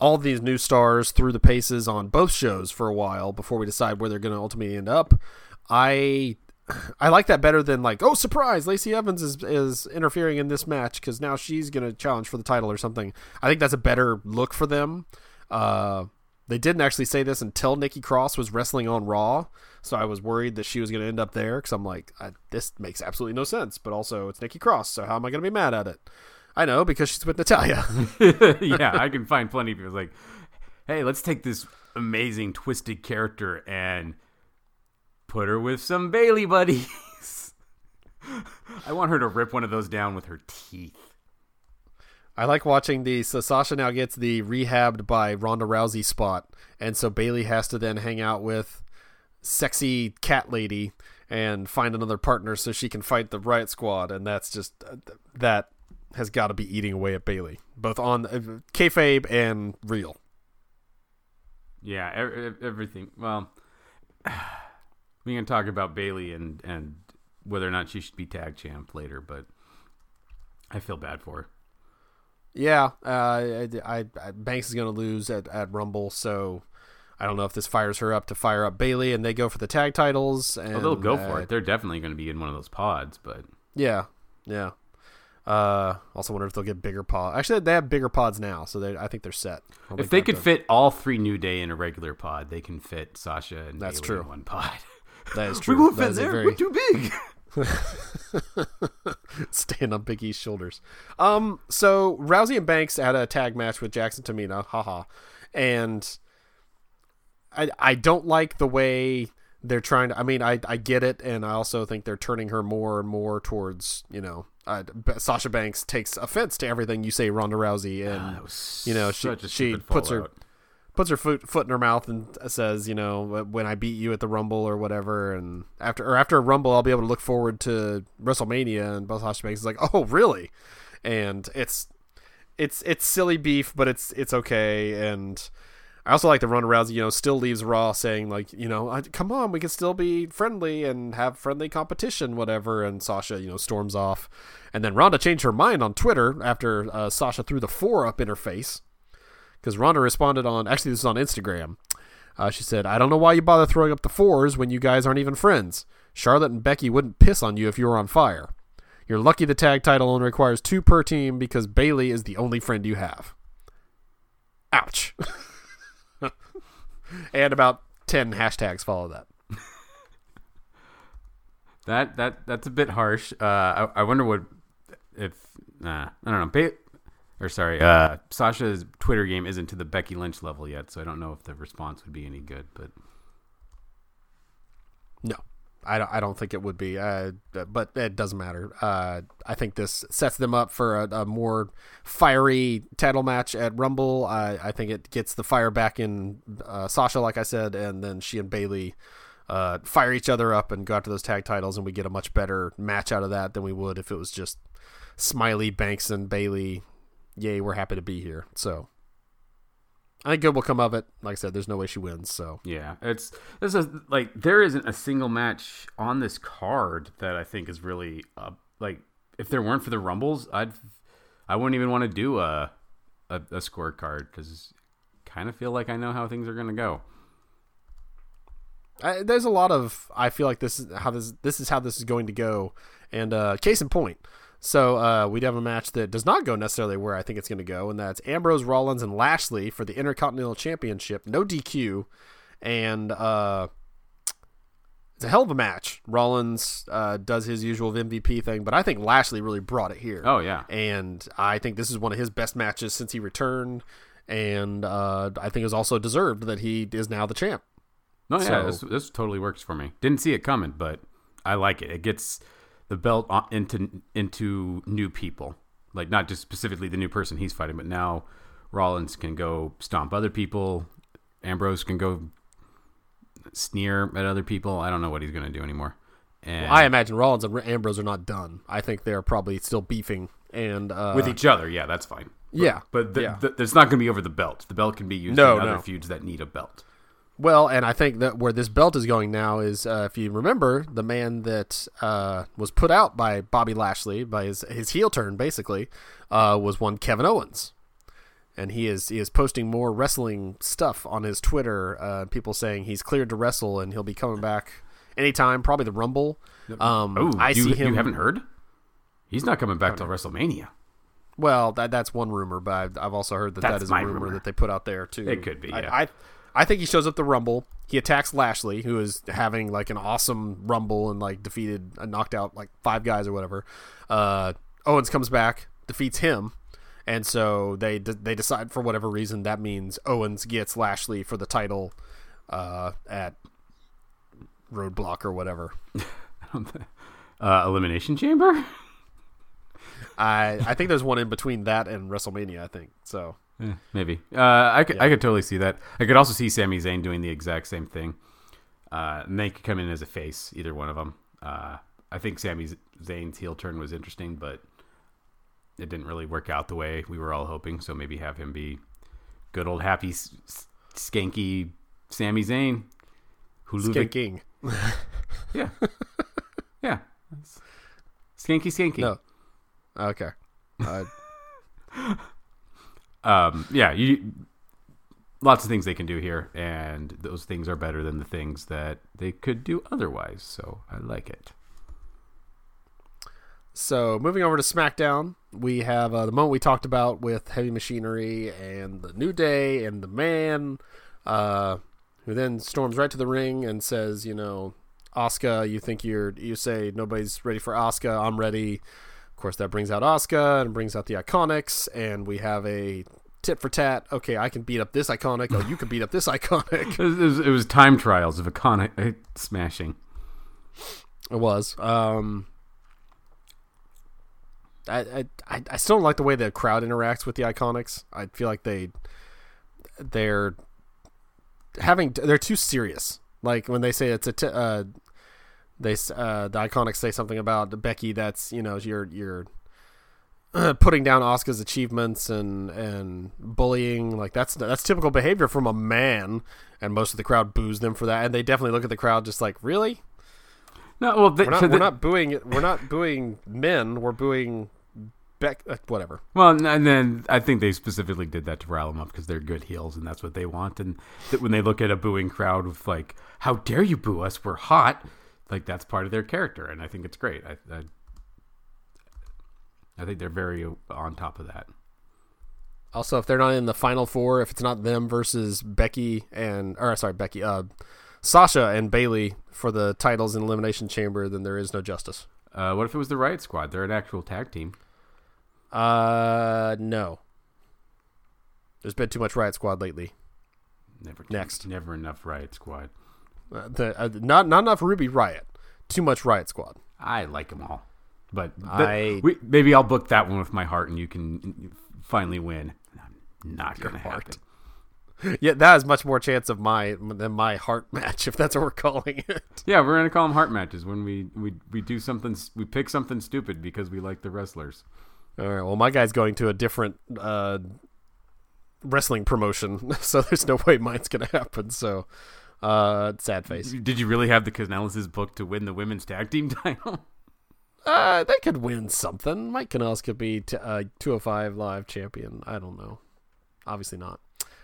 all these new stars through the paces on both shows for a while before we decide where they're going to ultimately end up. I I like that better than like oh surprise Lacey Evans is is interfering in this match because now she's going to challenge for the title or something. I think that's a better look for them. Uh, they didn't actually say this until Nikki Cross was wrestling on Raw, so I was worried that she was going to end up there because I'm like, this makes absolutely no sense. But also, it's Nikki Cross, so how am I going to be mad at it? I know because she's with Natalya. yeah, I can find plenty of people like, hey, let's take this amazing twisted character and put her with some Bayley buddies. I want her to rip one of those down with her teeth. I like watching the so Sasha now gets the rehabbed by Ronda Rousey spot, and so Bayley has to then hang out with sexy cat lady and find another partner so she can fight the Riot Squad, and that's just uh, that has got to be eating away at Bayley, both on uh, kayfabe and real. Yeah, ev- everything. Well, we can talk about Bayley and and whether or not she should be tag champ later, but I feel bad for her. Yeah, uh, I, I, I- Banks is going to lose at, at Rumble, so I don't know if this fires her up to fire up Bayley, and they go for the tag titles. And Oh, they'll go uh, for it. They're definitely going to be in one of those pods, but Yeah, yeah. Uh, also wonder if they'll get bigger pods. Actually, they have bigger pods now, so they I think they're set. If they could fit all three New Day in a regular pod, they can fit Sasha and That's Bayley true. in one pod. that is true. We won't fit there. very- We're too big. stand on Big E's shoulders. Um, so Rousey and Banks had a tag match with Jax and Tamina, haha, and I I don't like the way they're trying to. I mean, I I get it, and I also think they're turning her more and more towards you know. Uh, Sasha Banks takes offense to everything you say, Ronda Rousey, and That you know she she puts her puts her foot foot in her mouth and says, you know, when I beat you at the Rumble or whatever, and after or after a Rumble, I'll be able to look forward to WrestleMania. And both Sasha Banks is like, oh, really? And it's it's it's silly beef, but it's it's okay. And I also like the Ronda Rousey, you know, still leaves Raw saying like, you know, come on, we can still be friendly and have friendly competition, whatever. And Sasha, you know, storms off, and then Ronda changed her mind on Twitter after uh, Sasha threw the four up in her face because Ronda responded on actually this is on Instagram. Uh, she said, "I don't know why you bother throwing up the fours when you guys aren't even friends. Charlotte and Becky wouldn't piss on you if you were on fire. You're lucky the tag title only requires two per team because Bayley is the only friend you have." Ouch. and about ten hashtags follow that. that that that's a bit harsh. Uh, I, I wonder what if nah, I don't know. Ba- or sorry, uh, Sasha's Twitter game isn't to the Becky Lynch level yet, so I don't know if the response would be any good. But no, I don't. I don't think it would be. Uh, but it doesn't matter. Uh, I think this sets them up for a, a more fiery title match at Rumble. I, I think it gets the fire back in uh, Sasha, like I said, and then she and Bayley Uh, fire each other up and go after those tag titles, and we get a much better match out of that than we would if it was just Smiley, Banks, and Bayley. yay, we're happy to be here. So I think good will come of it. Like I said, there's no way she wins. So yeah, it's this is like there isn't a single match on this card that I think is really uh, like if there weren't for the rumbles, I'd I wouldn't even want to do a a, a scorecard because kind of feel like I know how things are gonna go. I, there's a lot of I feel like this is how this this is how this is going to go, and uh, case in point, so uh, we'd have a match that does not go necessarily where I think it's going to go, and that's Ambrose, Rollins, and Lashley for the Intercontinental Championship. No DQ, and uh, it's a hell of a match. Rollins uh, does his usual MVP thing, but I think Lashley really brought it here. Oh yeah, and I think this is one of his best matches since he returned, and uh, I think it's also deserved that he is now the champ. No, yeah, so, this, this totally works for me. Didn't see it coming, but I like it. It gets the belt into into new people, like not just specifically the new person he's fighting, but now Rollins can go stomp other people. Ambrose can go sneer at other people. I don't know what he's going to do anymore. And well, I imagine Rollins and Ambrose are not done. I think they're probably still beefing and uh, with each other. Yeah, that's fine. But, yeah, but the, yeah. The, it's not going to be over the belt. The belt can be used no, in other no. feuds that need a belt. Well, and I think that where this belt is going now is, uh, if you remember, the man that uh, was put out by Bobby Lashley by his his heel turn, basically, uh, was one Kevin Owens, and he is he is posting more wrestling stuff on his Twitter. Uh, people saying he's cleared to wrestle and he'll be coming back anytime, probably the Rumble. Um, oh, I you, see him. You haven't heard? He's not coming back till WrestleMania. Well, that that's one rumor, but I've, I've also heard that that's that is a rumor, rumor, that they put out there too. It could be. Yeah. I, I I think he shows up the Rumble. He attacks Lashley, who is having like an awesome Rumble and like defeated, uh, knocked out like five guys or whatever. Uh, Owens comes back, defeats him, and so they they decide for whatever reason that means Owens gets Lashley for the title uh, at Roadblock or whatever. uh, Elimination Chamber. I I think there's one in between that and WrestleMania. I think so. Eh, maybe. Uh, I could yeah. I could totally see that. I could also see Sami Zayn doing the exact same thing. Uh, and they could come in as a face, either one of them. Uh, I think Sami Zayn's heel turn was interesting, but it didn't really work out the way we were all hoping. So maybe have him be good old happy, skanky Sami Zayn. Skanking. yeah. yeah. Skanky, skanky. No. Okay. Uh, um, yeah, you lots of things they can do here, and those things are better than the things that they could do otherwise. So I like it. So moving over to SmackDown, we have uh, the moment we talked about with Heavy Machinery and the New Day and the Man, uh, who then storms right to the ring and says, you know, Asuka, you think you're, you say nobody's ready for Asuka, I'm ready course, that brings out Asuka and brings out the Iconics, and we have a tit for tat. Okay, I can beat up this iconic. Oh, you can beat up this iconic. it, was, it was time trials of iconic uh, smashing. It was. Um, I, I I still don't like the way the crowd interacts with the iconics. I feel like they they're having they're too serious. Like when they say it's a t- uh, they uh, the iconics say something about Becky that's you know you're you're putting down Asuka's achievements and and bullying like that's that's typical behavior from a man and most of the crowd boos them for that and they definitely look at the crowd just like really No, well, the, we're not so we're the- not booing we're not booing men we're booing Beck uh, whatever Well, and- and then I think they specifically did that to rile them up because they're good heels and that's what they want. And that when they look at a booing crowd with like, "How dare you boo us? We're hot!" Like that's part of their character, and I think it's great. I, I, I think they're very on top of that. Also, if they're not in the final four, if it's not them versus Becky and or sorry, Becky, uh, Sasha and Bayley for the titles in Elimination Chamber, then there is no justice. Uh, what if it was the Riot Squad? They're an actual tag team. Uh, no. There's been too much Riot Squad lately. Never Next. never enough Riot Squad. Uh, the, uh, not not enough Ruby Riot. Too much Riot Squad. I like them all, but th- I- we, maybe I'll book that one with my heart, and you can finally win. Not gonna heart. happen. Yeah, that has much more chance of my than my heart match, if that's what we're calling it. Yeah, we're gonna call them heart matches when we we we do something. We pick something stupid because we like the wrestlers. All right. Well, my guy's going to a different uh, wrestling promotion, so there's no way mine's gonna happen. So, uh, sad face. Did you really have the Kanellis' book to win the women's tag team title? Uh, they could win something. Mike Kanellis could be t- uh, 205 live champion. I don't know. Obviously not.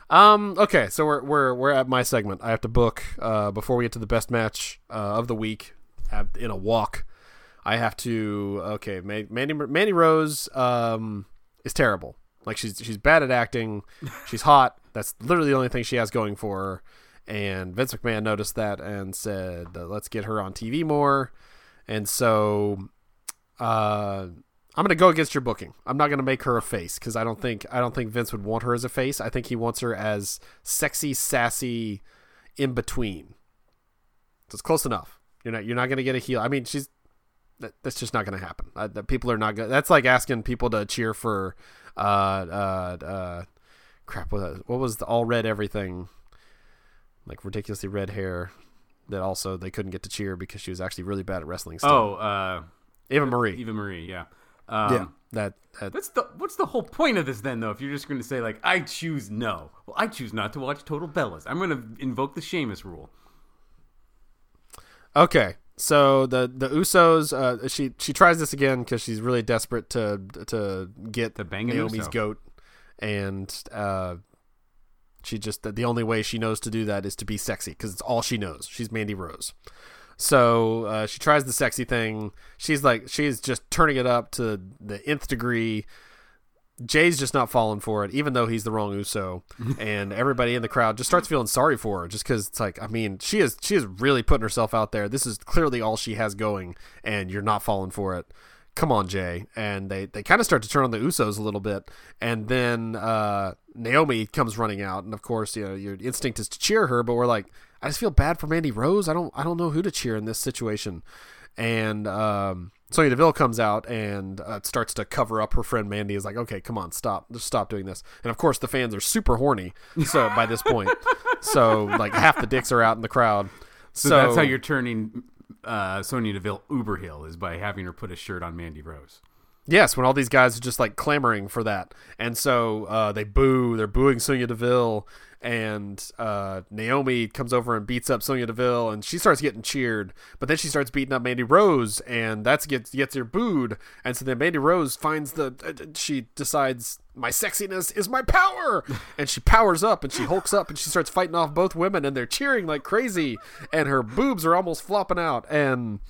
Um. Okay. So we're we're we're at my segment. I have to book uh before we get to the best match uh, of the week at, in a walk. I have to. Okay. Ma- Mandy Mandy Rose um is terrible. Like she's she's bad at acting. She's hot. That's literally the only thing she has going for her. And Vince McMahon noticed that and said, "Let's get her on TV more." And so uh, I'm going to go against your booking. I'm not going to make her a face because I don't think I don't think Vince would want her as a face. I think he wants her as sexy, sassy, in between. So it's close enough. You're not you're not going to get a heel. I mean, she's that, that's just not going to happen. Uh, that people are not going. That's like asking people to cheer for, uh, uh, uh, crap. What, what was the all red everything? Like ridiculously red hair. That also they couldn't get to cheer because she was actually really bad at wrestling. Still. Oh, uh, Eva Marie. Eva Marie. Yeah. Um, yeah, that, that That's the what's the whole point of this then though? If you're just going to say like I choose no, well I choose not to watch Total Bellas. I'm going to invoke the Sheamus rule. Okay, so the the Usos, uh, she she tries this again because she's really desperate to to get the bang Naomi's Uso. goat, and uh, she just the only way she knows to do that is to be sexy because it's all she knows. She's Mandy Rose, so uh, she tries the sexy thing. She's like she's just turning it up to the nth degree. Jay's just not falling for it, even though he's the wrong Uso, and everybody in the crowd just starts feeling sorry for her, just because it's like, I mean, she is she is really putting herself out there. This is clearly all she has going, and you're not falling for it. Come on, Jay, and they they kind of start to turn on the Usos a little bit, and then uh, Naomi comes running out, and of course, you know, your instinct is to cheer her, but we're like, I just feel bad for Mandy Rose. I don't I don't know who to cheer in this situation, and um, Sonya Deville comes out and uh, starts to cover up her friend Mandy. Is like, okay, come on, stop, just stop doing this. And of course, the fans are super horny. So by this point, so like half the dicks are out in the crowd. So, that's how you're turning uh, Sonya Deville uber heel is by having her put a shirt on Mandy Rose. Yes, when all these guys are just like clamoring for that, and so uh, they boo. They're booing Sonya Deville, and uh, Naomi comes over and beats up Sonya Deville, and she starts getting cheered. But then she starts beating up Mandy Rose, and that's gets gets her booed. And so then Mandy Rose finds the. Uh, she decides my sexiness is my power, and she powers up and she hulks up and she starts fighting off both women, and they're cheering like crazy, and her boobs are almost flopping out, and.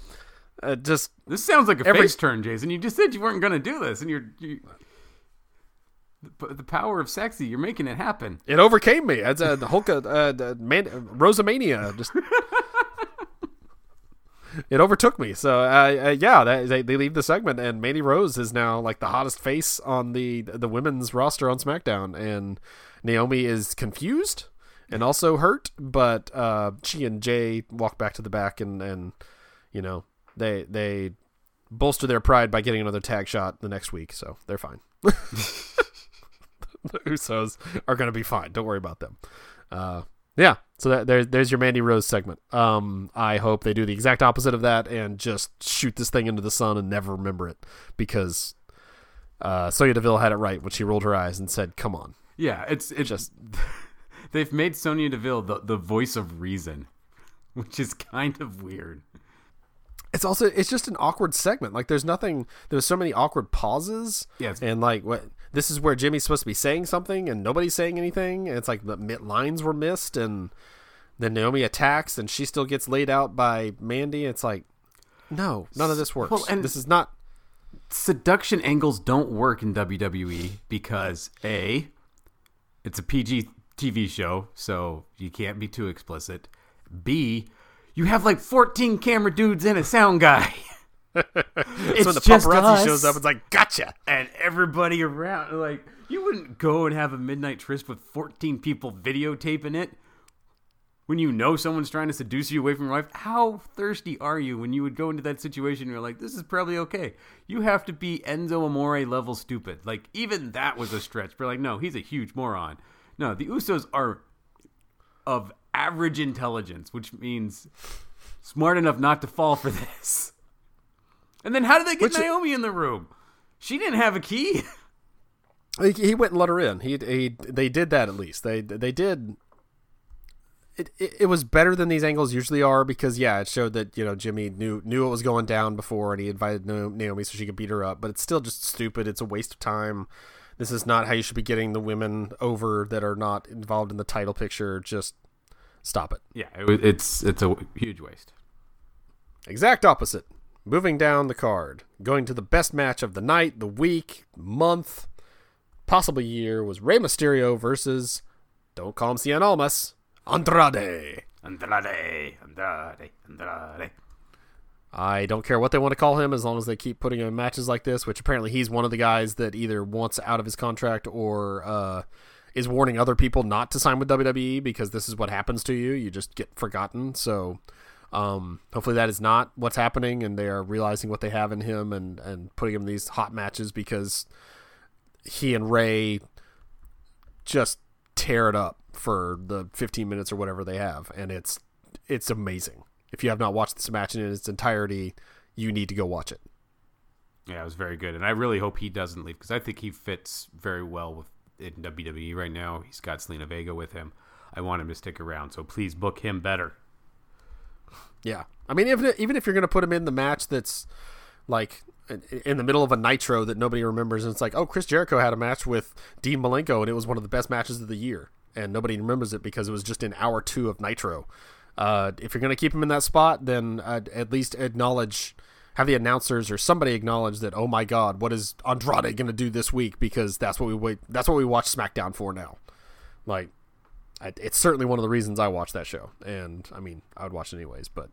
Uh, just This sounds like a Every- face turn, Jason. You just said you weren't going to do this, and you're. You, the, the power of sexy, you're making it happen. It overcame me. It's a Hulk, uh, uh, man, Rosamania. Just it overtook me. So uh, uh, yeah, that, they they leave the segment, and Mandy Rose is now like the hottest face on the the women's roster on SmackDown, and Naomi is confused and also hurt, but uh, she and Jay walk back to the back, and and you know they they bolster their pride by getting another tag shot the next week, so they're fine. the Usos are going to be fine. Don't worry about them. Uh, Yeah. So that, there, there's your Mandy Rose segment. Um, I hope they do the exact opposite of that and just shoot this thing into the sun and never remember it because uh, Sonya Deville had it right when she rolled her eyes and said, "Come on." Yeah, it's it's Just- they've made Sonya Deville the, the voice of reason, which is kind of weird. It's also it's just an awkward segment. Like there's nothing. There's so many awkward pauses. Yeah, and like what this is where Jimmy's supposed to be saying something and nobody's saying anything. And it's like the lines were missed, and then Naomi attacks and she still gets laid out by Mandy. It's like no, none of this works. Well, and- this is not. Seduction angles don't work in WWE because a it's a PG TV show, so you can't be too explicit. B you have like 14 camera dudes and a sound guy. it's so when the just paparazzi us. shows up, it's like gotcha. and everybody around like you wouldn't go and have a midnight tryst with 14 people videotaping it when you know someone's trying to seduce you away from your wife. How thirsty are you when you would go into that situation and you're like this is probably okay. You have to be enzo amore level stupid. Like even that was a stretch. But like no he's a huge moron. No the usos are of average intelligence which means smart enough not to fall for this and then how did they get Which- naomi in the room she didn't have a key He, went and let her in. He, he they did that at least. They they did. It, it, it was better than these angles usually are because yeah, it showed that you know Jimmy knew knew what was going down before and he invited Naomi so she could beat her up. But it's still just stupid. It's a waste of time. This is not how you should be getting the women over that are not involved in the title picture. Just stop it. Yeah, it, it's it's a huge waste. Exact opposite. Moving down the card, going to the best match of the night, the week, month, possible year was Rey Mysterio versus, don't call him Cien Almas, Andrade. Andrade, Andrade, Andrade. I don't care what they want to call him as long as they keep putting him in matches like this, which apparently he's one of the guys that either wants out of his contract or uh, is warning other people not to sign with WWE because this is what happens to you. You just get forgotten. So um, hopefully that is not what's happening and they are realizing what they have in him and, and putting him in these hot matches because he and Rey just tear it up for the 15 minutes or whatever they have. And it's it's amazing. If you have not watched this match in its entirety, you need to go watch it. Yeah, it was very good, and I really hope he doesn't leave because I think he fits very well with in WWE right now. He's got Zelina Vega with him. I want him to stick around, so please book him better. Yeah, I mean, even even if you're going to put him in the match that's like in- the middle of a Nitro that nobody remembers, and it's like, oh, Chris Jericho had a match with Dean Malenko, and it was one of the best matches of the year, and nobody remembers it because it was just in hour two of Nitro. Uh, if you're going to keep him in that spot, then uh, at least acknowledge, have the announcers or somebody acknowledge that, oh my God, what is Andrade going to do this week? Because that's what we wait. That's what we watch SmackDown for now. Like, I, it's certainly one of the reasons I watch that show, and I mean, I would watch it anyways, but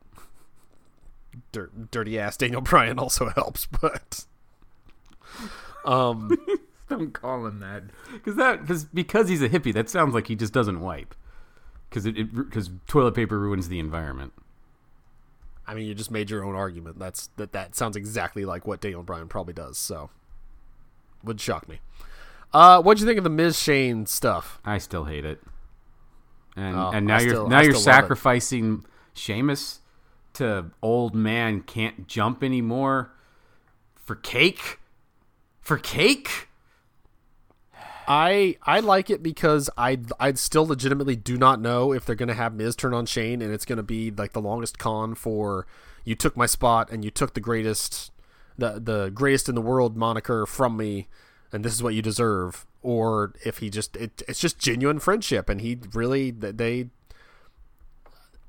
dirt, dirty ass Daniel Bryan also helps. But um, Don't call him that because that cause, because he's a hippie. That sounds like he just doesn't wipe because it because toilet paper ruins the environment. I mean, you just made your own argument. That's that. That sounds exactly like what Daniel Bryan probably does. So, would shock me. Uh, what'd you think of the Miz Shane stuff? I still hate it. And Oh, and now I you're still- now I you're still love it. sacrificing Sheamus to old man can't jump anymore for cake? For cake? I I like it because I I still legitimately do not know if they're gonna have Miz turn on Shane and it's gonna be like the longest con for you took my spot and you took the greatest the the greatest in the world moniker from me and this is what you deserve or if he just it, it's just genuine friendship and he really they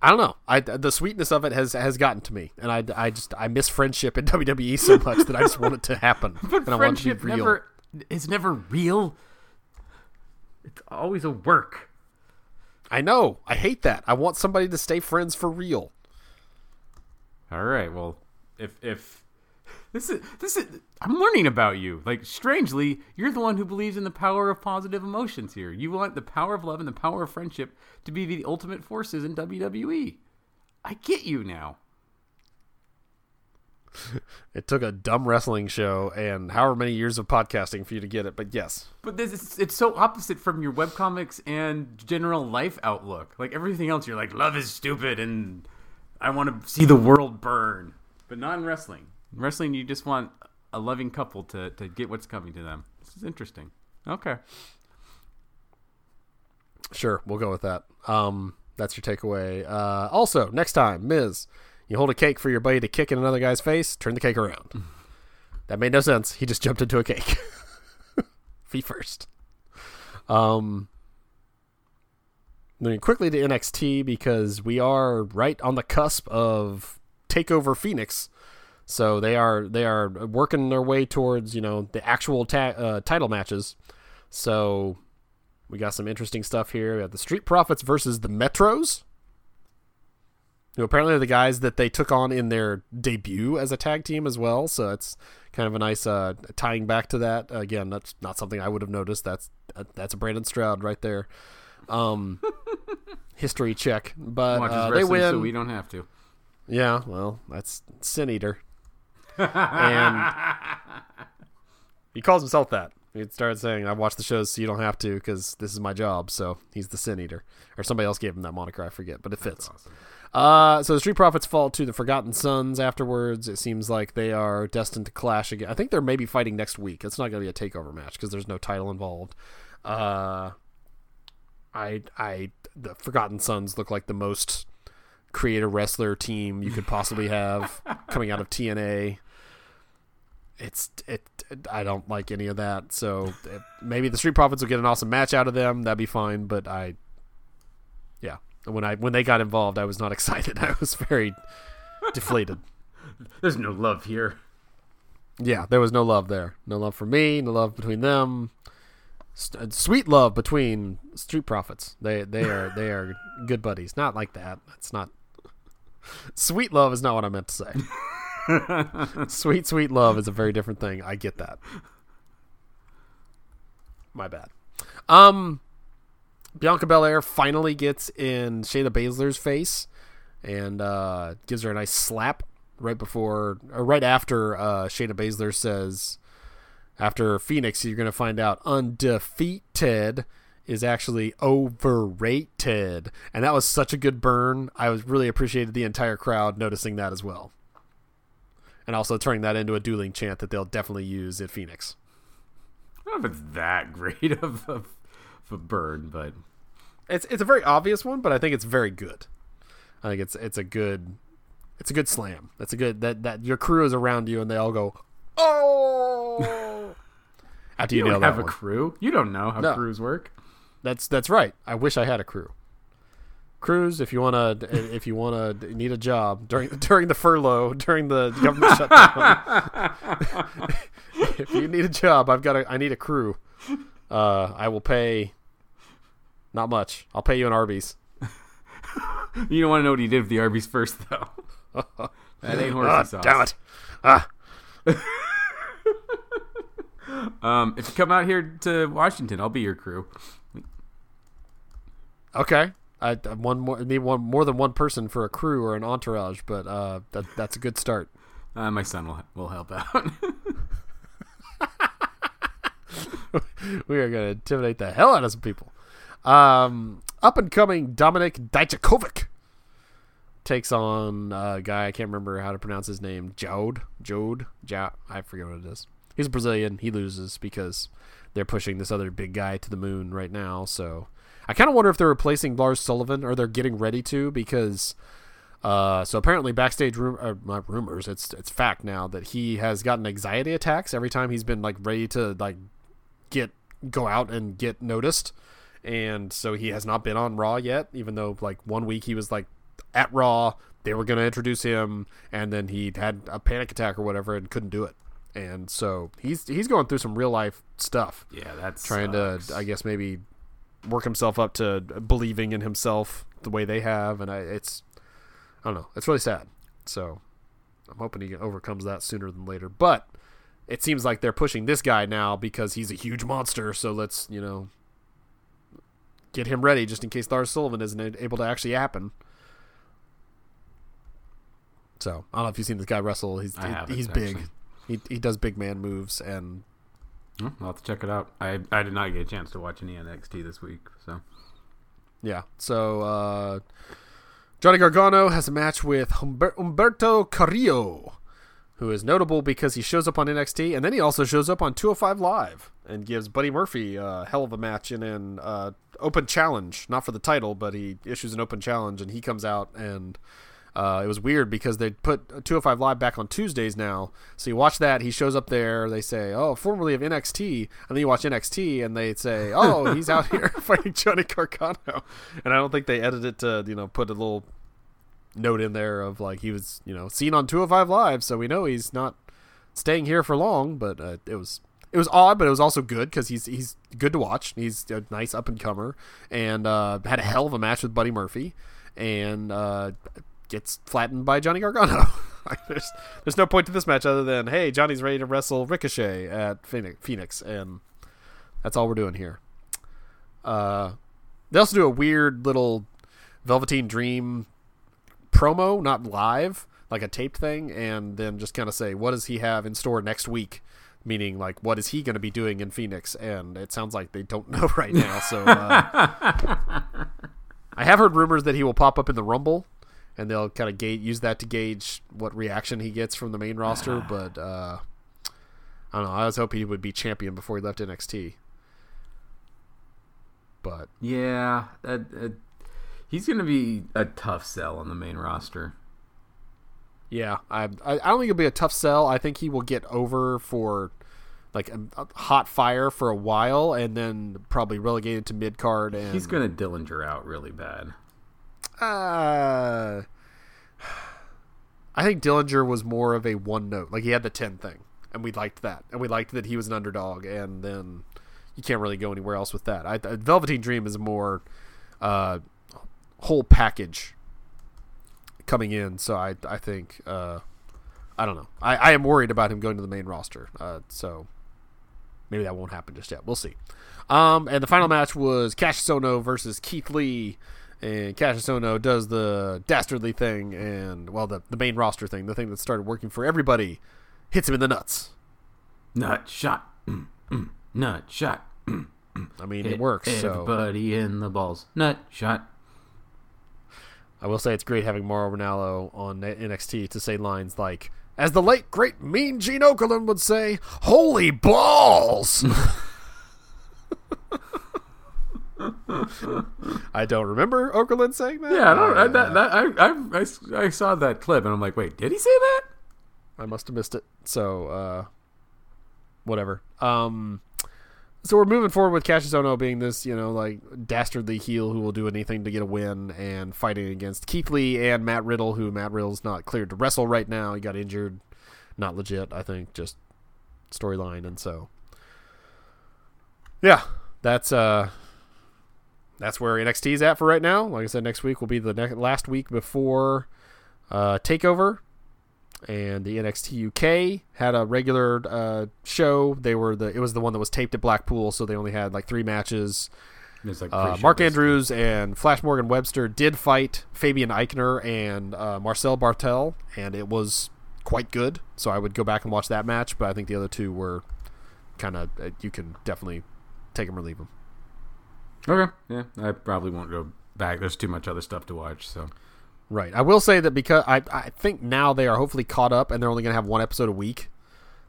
I don't know. I the sweetness of it has has gotten to me, and I, I just I miss friendship in WWE so much that I just want it to happen. But and I want it to friendship be real. never it's never real. It's always a work. I know. I hate that. I want somebody to stay friends for real. All right. Well, if if this is this is I'm learning about you. Like strangely, you're the one who believes in the power of positive emotions here. You want the power of love and the power of friendship to be the ultimate forces in WWE. I get you now. it took a dumb wrestling show and however many years of podcasting for you to get it, but yes. But this is, it's so opposite from your webcomics and general life outlook. Like everything else, you're like, love is stupid and I want to see the world burn. But not in wrestling. In wrestling, you just want a loving couple to, to get what's coming to them. This is interesting. Okay. Sure, we'll go with that. Um, that's your takeaway. Uh, also, next time, Miz, you hold a cake for your buddy to kick in another guy's face, turn the cake around. that made no sense. He just jumped into a cake. Feet first. Um, then quickly to NXT because we are right on the cusp of Takeover Phoenix. So they are they are working their way towards you know the actual ta- uh, title matches. So we got some interesting stuff here. We have the Street Profits versus the Metros, who apparently are the guys that they took on in their debut as a tag team as well. So it's kind of a nice uh, tying back to that. Again, that's not something I would have noticed. That's that's a Brandon Stroud right there. Um, history check, but uh, they win. So we don't have to. Yeah, well, that's Sin Eater, and he calls himself that. He started saying, "I watch the shows so you don't have to because this is my job." So he's the Sin Eater, or somebody else gave him that moniker. I forget, but it fits. Awesome. Uh, so the Street Profits fall to the Forgotten Sons afterwards. It seems like they are destined to clash again. I think they're maybe fighting next week. It's not going to be a takeover match because there's no title involved. Uh, I, I, the Forgotten Sons look like the most creative wrestler team you could possibly have coming out of TNA. It's it. I don't like any of that. So it, maybe the Street Profits will get an awesome match out of them. That'd be fine. But I, yeah, when I when they got involved, I was not excited. I was very deflated. There's no love here. Yeah, there was no love there. No love for me. No love between them. Uh, sweet love between Street Profits. They they are they are good buddies. Not like that. That's not Sweet love is not what I meant to say. sweet, sweet love is a very different thing. I get that. My bad. Um, Bianca Belair finally gets in Shayna Baszler's face and uh, gives her a nice slap right before or right after uh, Shayna Baszler says, after Phoenix, you're going to find out undefeated is actually overrated. And that was such a good burn. I was really appreciated the entire crowd noticing that as well. And also turning that into a dueling chant that they'll definitely use at Phoenix. I don't know if it's that great of a, of a burn, but it's it's a very obvious one, but I think it's very good. I think it's it's a good it's a good slam. That's a good that that your crew is around you and they all go, "Oh!" After you, you that have one. a crew. You don't know how no. crews work. That's that's right. I wish I had a crew. Crews, if you wanna if you wanna need a job during during the furlough during the government shutdown, if you need a job, I've got a I need a crew. Uh, I will pay. Not much. I'll pay you an Arby's. you don't want to know what he did with the Arby's first, though. that ain't horsey ah, sauce. Damn it! Ah. um, if you come out here to Washington, I'll be your crew. Okay. I one more need one more than one person for a crew or an entourage, but uh, that that's a good start. Uh, my son will will help out. we are going to intimidate the hell out of some people. Um, up and coming Dominic Dijakovic takes on a guy I can't remember how to pronounce his name. Jode, Jode, ja, I forget what it is. He's a Brazilian. He loses because they're pushing this other big guy to the moon right now. So I kind of wonder if they're replacing Lars Sullivan or they're getting ready to because. Uh, so apparently, backstage room, uh, not rumors, it's it's fact now that he has gotten anxiety attacks every time he's been like ready to like get go out and get noticed, and so he has not been on Raw yet. Even though like one week he was like at Raw, they were going to introduce him, and then he had a panic attack or whatever and couldn't do it, and so he's he's going through some real life stuff. Yeah, that's trying sucks. to I guess maybe work himself up to believing in himself the way they have, and I, it's I don't know, it's really sad. So I'm hoping he overcomes that sooner than later. But it seems like they're pushing this guy now because he's a huge monster. So let's you know get him ready just in case Lars Sullivan isn't able to actually happen. So I don't know if you've seen this guy wrestle. He's haven't, he's big. He he does big man moves and I'll have to check it out. I I did not get a chance to watch any NXT this week, so yeah. So uh, Johnny Gargano has a match with Humber- Humberto Carrillo, who is notable because he shows up on NXT and then he also shows up on 205 Live and gives Buddy Murphy a hell of a match in an uh, open challenge, not for the title, but he issues an open challenge and he comes out and. Uh, it was weird because they put 205 Live back on Tuesdays now. So you watch that, he shows up there. They say, "Oh, formerly of NXT," and then you watch NXT, and they say, "Oh, he's out here fighting Johnny Gargano. And I don't think they edited it to you know put a little note in there of like he was you know seen on 205 Live, so we know he's not staying here for long. But uh, it was it was odd, but it was also good because he's he's good to watch. He's a nice up and comer, and uh, had a hell of a match with Buddy Murphy, and uh, gets flattened by Johnny Gargano. Like, there's there's no point to this match other than hey Johnny's ready to wrestle Ricochet at Phoenix, Phoenix and that's all we're doing here. Uh, they also do a weird little Velveteen Dream promo, not live, like a taped thing, and then just kind of say what does he have in store next week. Meaning, like, what is he going to be doing in Phoenix? And it sounds like they don't know right now. So, uh, I have heard rumors that he will pop up in the Rumble, and they'll kind of gauge, use that to gauge what reaction he gets from the main roster. But uh, I don't know. I was hoping he would be champion before he left NXT. But yeah, that, that- he's gonna be a tough sell on the main roster. yeah, I I don't think it'll be a tough sell. I think he will get over for like a, a hot fire for a while, and then probably relegated to mid card. And He's gonna Dillinger out really bad. Uh, I think Dillinger was more of a one note. Like he had the ten thing, and we liked that, and we liked that he was an underdog, and then you can't really go anywhere else with that. I, Velveteen Dream is more uh, whole package coming in, so I I think uh, I don't know. I, I am worried about him going to the main roster, uh, so maybe that won't happen just yet. We'll see. Um, and the final match was Cassius Ohno versus Keith Lee. And Cassius Ohno does the dastardly thing, and well, the the main roster thing, the thing that started working for everybody, hits him in the nuts. Nut shot. Mm, mm, nut shot. Mm, I mean, it hit works. So Everybody in the balls. Nut shot. I will say it's great having Mauro Ranallo on NXT to say lines like, as the late great Mean Gene Okerlund would say, "Holy balls!" I don't remember Okerlund saying that. Yeah, I don't. I, Uh, that, that, I, I, I I saw that clip and I'm like, wait, did he say that? I must have missed it. So, uh, whatever. Um, so we're moving forward with Cassius Ohno being this, you know, like dastardly heel who will do anything to get a win, and fighting against Keith Lee and Matt Riddle, who Matt Riddle's not cleared to wrestle right now. He got injured, not legit. I think just storyline, and so yeah, that's uh, that's where NXT is at for right now. Like I said, next week will be the next last week before uh, Takeover and the NXT UK had a regular uh, show. They were the it was the one that was taped at Blackpool, so they only had like three matches. Like Uh, Mark. Andrews and Flash Morgan Webster did fight Fabian Aichner and uh, Marcel Barthel, and it was quite good. So I would go back and watch that match, but I think the other two were kind of uh, you can definitely take them or leave them. Okay. Yeah, I probably won't go back. There's too much other stuff to watch. So Right. I will say that because I I think now they are hopefully caught up and they're only going to have one episode a week.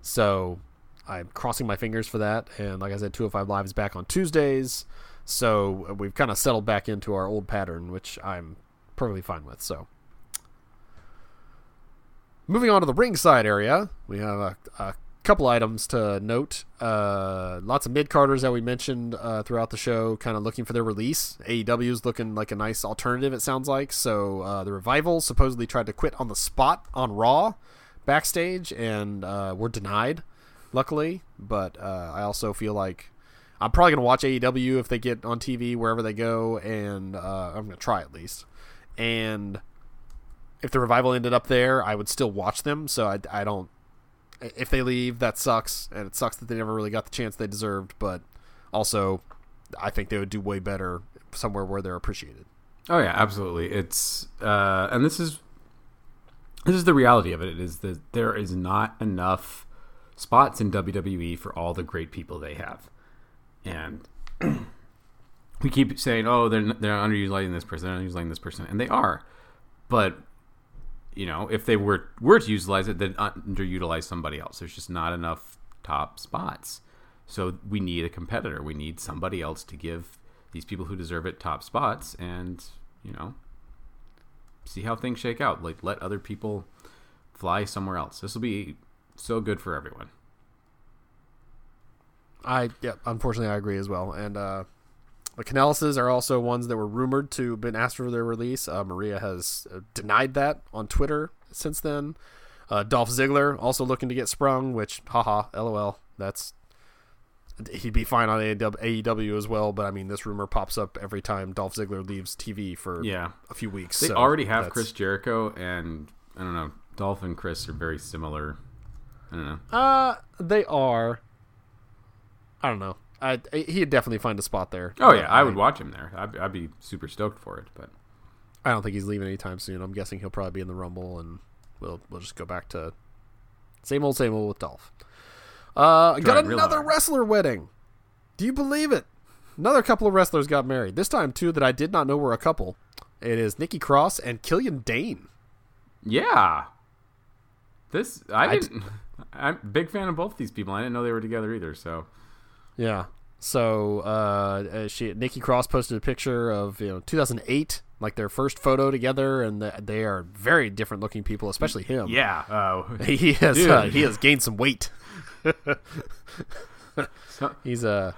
So I'm crossing my fingers for that. And like I said, 205 Live is back on Tuesdays. So we've kind of settled back into our old pattern, which I'm perfectly fine with. So moving on to the ringside area, we have a, a couple items to note. Uh, lots of mid carders that we mentioned uh, throughout the show, kind of looking for their release. AEW is looking like a nice alternative. It sounds like so. Uh, the revival supposedly tried to quit on the spot on Raw backstage and uh, were denied, luckily. But uh, I also feel like I'm probably gonna watch AEW if they get on TV wherever they go, and uh, I'm gonna try at least. And if the revival ended up there, I would still watch them. So I, I don't. If they leave, that sucks, and it sucks that they never really got the chance they deserved. But also, I think they would do way better somewhere where they're appreciated. Oh yeah, absolutely. It's uh, and this is this is the reality of it is that there is not enough spots in WWE for all the great people they have, and we keep saying, "Oh, they're they're underutilizing this person, they're underutilizing this person," and they are. But you know, if they were were to utilize it, then underutilize somebody else. There's just not enough top spots, so we need a competitor. We need somebody else to give these people who deserve it top spots, and you know, see how things shake out. Like let other people fly somewhere else. This will be so good for everyone. I yeah, unfortunately I agree as well. And uh the Kanellises are also ones that were rumored to have been asked for their release. Uh, Maria has uh, denied that on Twitter since then. Uh, Dolph Ziggler also looking to get sprung, which haha, lol. That's he'd be fine on AEW as well, but I mean this rumor pops up every time Dolph Ziggler leaves TV for yeah. a few weeks. They so already have that's- Chris Jericho, and I don't know. Dolph and Chris are very similar. I don't know. Uh, they are. I don't know. I, he'd definitely find a spot there. Oh yeah, I would watch him there. I'd, I'd be super stoked for it. But I don't think he's leaving anytime soon. I'm guessing he'll probably be in the Rumble, and we'll we'll just go back to same old same old with Dolph. Uh, got another wrestler wedding. Do you believe it? Another couple of wrestlers got married. This time two that I did not know were a couple. It is Nikki Cross and Killian Dain. yeah, this I didn't. I'm a big fan of both these people. I didn't know they were together either. So Yeah. So uh, uh, she Nikki Cross posted a picture of you know 2008, like their first photo together, and the, they are very different looking people, especially him. yeah, uh, he has uh, he has gained some weight. He's a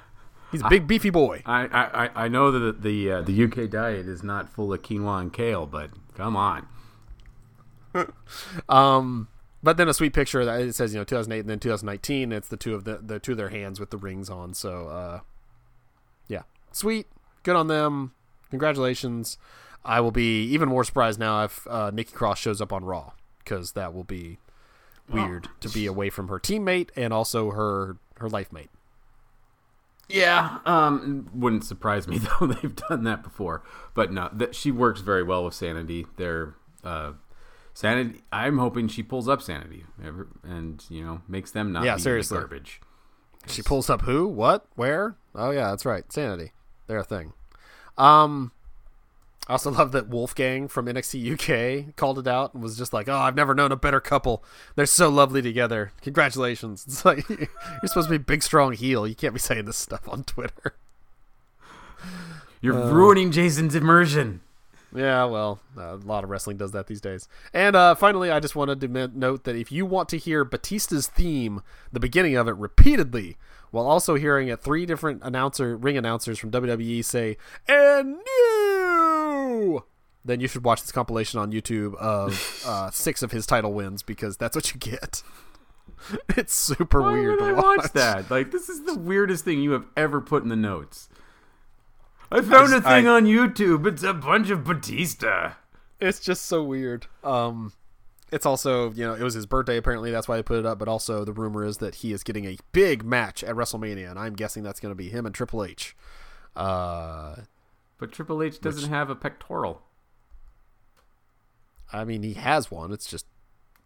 he's a big beefy boy. I, I I- I know that the uh, the UK diet is not full of quinoa and kale, but come on. Um, but then a sweet picture that it says you know 2008 and then 2019. It's the two of the the two of their hands with the rings on. So uh, yeah, sweet, good on them. Congratulations. I will be even more surprised now if uh, Nikki Cross shows up on Raw because that will be weird to be away from her teammate and also her her life mate. Yeah, um, wouldn't surprise me though. They've done that before, but no, that she works very well with Sanity. They're uh, Sanity. I'm hoping she pulls up Sanity and you know makes them not Yeah, be seriously. garbage. She pulls up who, what, where? Oh yeah, that's right. Sanity. They're a thing. Um I also love that Wolfgang from NXT UK called it out and was just like, "Oh, I've never known a better couple. They're so lovely together. Congratulations." It's like you're supposed to be a big strong heel. You can't be saying this stuff on Twitter. You're ruining Jason's immersion. Yeah, well, uh, a lot of wrestling does that these days. And uh, finally, I just wanted to note that if you want to hear Batista's theme, the beginning of it, repeatedly, while also hearing it three different announcer ring announcers from WWE say "and new," then you should watch this compilation on YouTube of uh, six of his title wins because that's what you get. It's super Why weird would I watch. watch that? Like this is the weirdest thing you have ever put in the notes. I found just- a thing I- on YouTube. It's a bunch of Batista. it's just so weird. Um, it's also you know it was his birthday apparently that's why I put it up. But also the rumor is that he is getting a big match at WrestleMania, and I'm guessing that's going to be him and Triple H. Uh, But Triple H doesn't have a pectoral. I mean he has one. It's just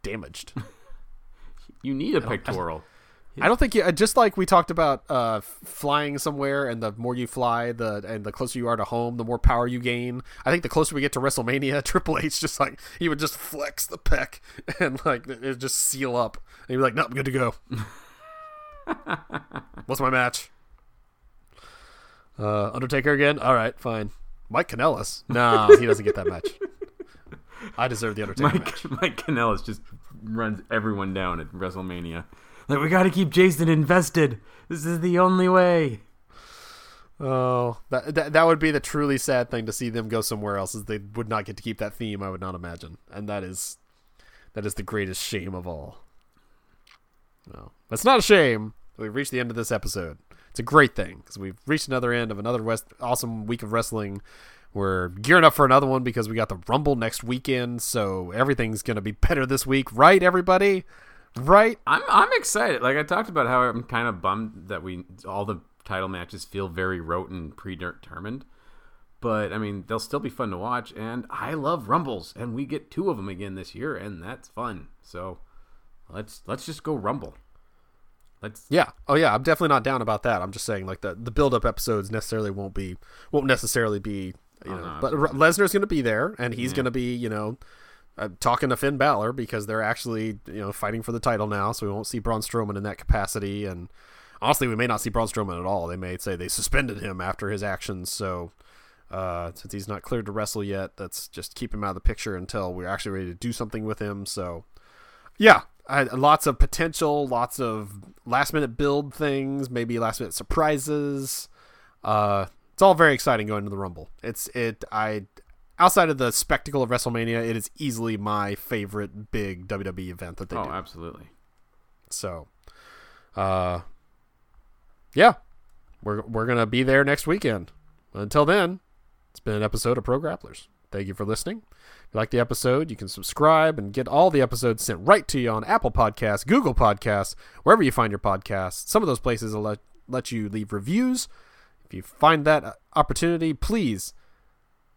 damaged. You need a pectoral. I don't think you, just like we talked about uh, flying somewhere, and the more you fly, the and the closer you are to home, the more power you gain. I think the closer we get to WrestleMania, Triple H just like he would just flex the pec and like it would just seal up, and he'd be like, "No, I'm good to go." What's my match? Uh, Undertaker again? All right, fine. Mike Kanellis? No, he doesn't get that match. I deserve the Undertaker match. Mike Mike Kanellis just runs everyone down at WrestleMania. Like we got to keep Jason invested. This is the only way. Oh, that, that that would be the truly sad thing to see them go somewhere else. Is they would not get to keep that theme. I would not imagine, and that is that is the greatest shame of all. No, that's not a shame. We've reached the end of this episode. It's a great thing because we've reached another end of another West awesome week of wrestling. We're gearing up for another one because we got the Rumble next weekend, so everything's gonna be better this week, right? Everybody, right? I'm I'm excited. Like I talked about how I'm kind of bummed that we all the title matches feel very rote and predetermined. But I mean, they'll still be fun to watch, and I love Rumbles, and we get two of them again this year, and that's fun. So let's let's just go Rumble. Let's Yeah. Oh yeah. I'm definitely not down about that. I'm just saying like the the build up episodes necessarily won't be won't necessarily be you Oh, know. no, but R- Lesnar's going to be there, and he's Yeah. going to be you know. Uh, talking to Finn Balor because they're actually you know fighting for the title now, so we won't see Braun Strowman in that capacity. And honestly, we may not see Braun Strowman at all. They may say they suspended him after his actions. So uh, since he's not cleared to wrestle yet, let's just keep him out of the picture until we're actually ready to do something with him. So yeah, I, lots of potential, lots of last minute build things, maybe last minute surprises. Uh, it's all very exciting going to the Rumble. It's it. I outside of the spectacle of WrestleMania, it is easily my favorite big WWE event that they oh, do. absolutely. So, uh, yeah, we're we're gonna be there next weekend. Until then, it's been an episode of Pro Grapplers. Thank you for listening. If you like the episode, you can subscribe and get all the episodes sent right to you on Apple Podcasts, Google Podcasts, wherever you find your podcasts. Some of those places will let let you leave reviews. If you find that uh, opportunity, please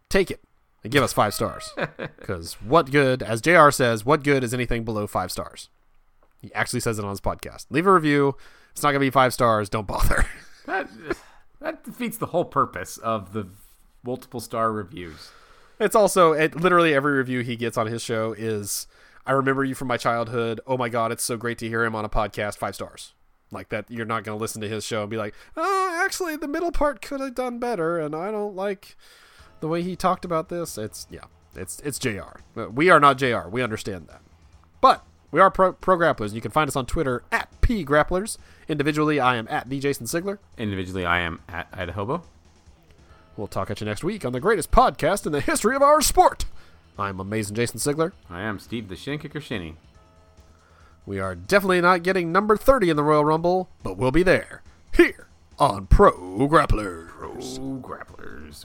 take it and give us five stars. Because what good, as JR says, what good is anything below five stars? He actually says it on his podcast. Leave a review. It's not going to be five stars. Don't bother. That that defeats the whole purpose of the multiple star reviews. It's also it, literally every review he gets on his show is I remember you from my childhood. Oh my god, it's so great to hear him on a podcast. Five stars. Like that, you're not going to listen to his show and be like, oh, actually, the middle part could have done better, and I don't like the way he talked about this. It's yeah, it's it's Jr. Uh, we are not Jr. We understand that, but we are pro, pro grapplers. You can find us on Twitter at p grapplers. Individually, I am at the Jason Sigler. Individually, I am at Idahobo. We'll talk at you next week on the greatest podcast in the history of our sport. I'm amazing Jason Sigler. I am Steve the Shin Kicker Shinny. We are definitely not getting number 30 in the Royal Rumble, but we'll be there. Here on Pro Grapplers. Pro Grapplers.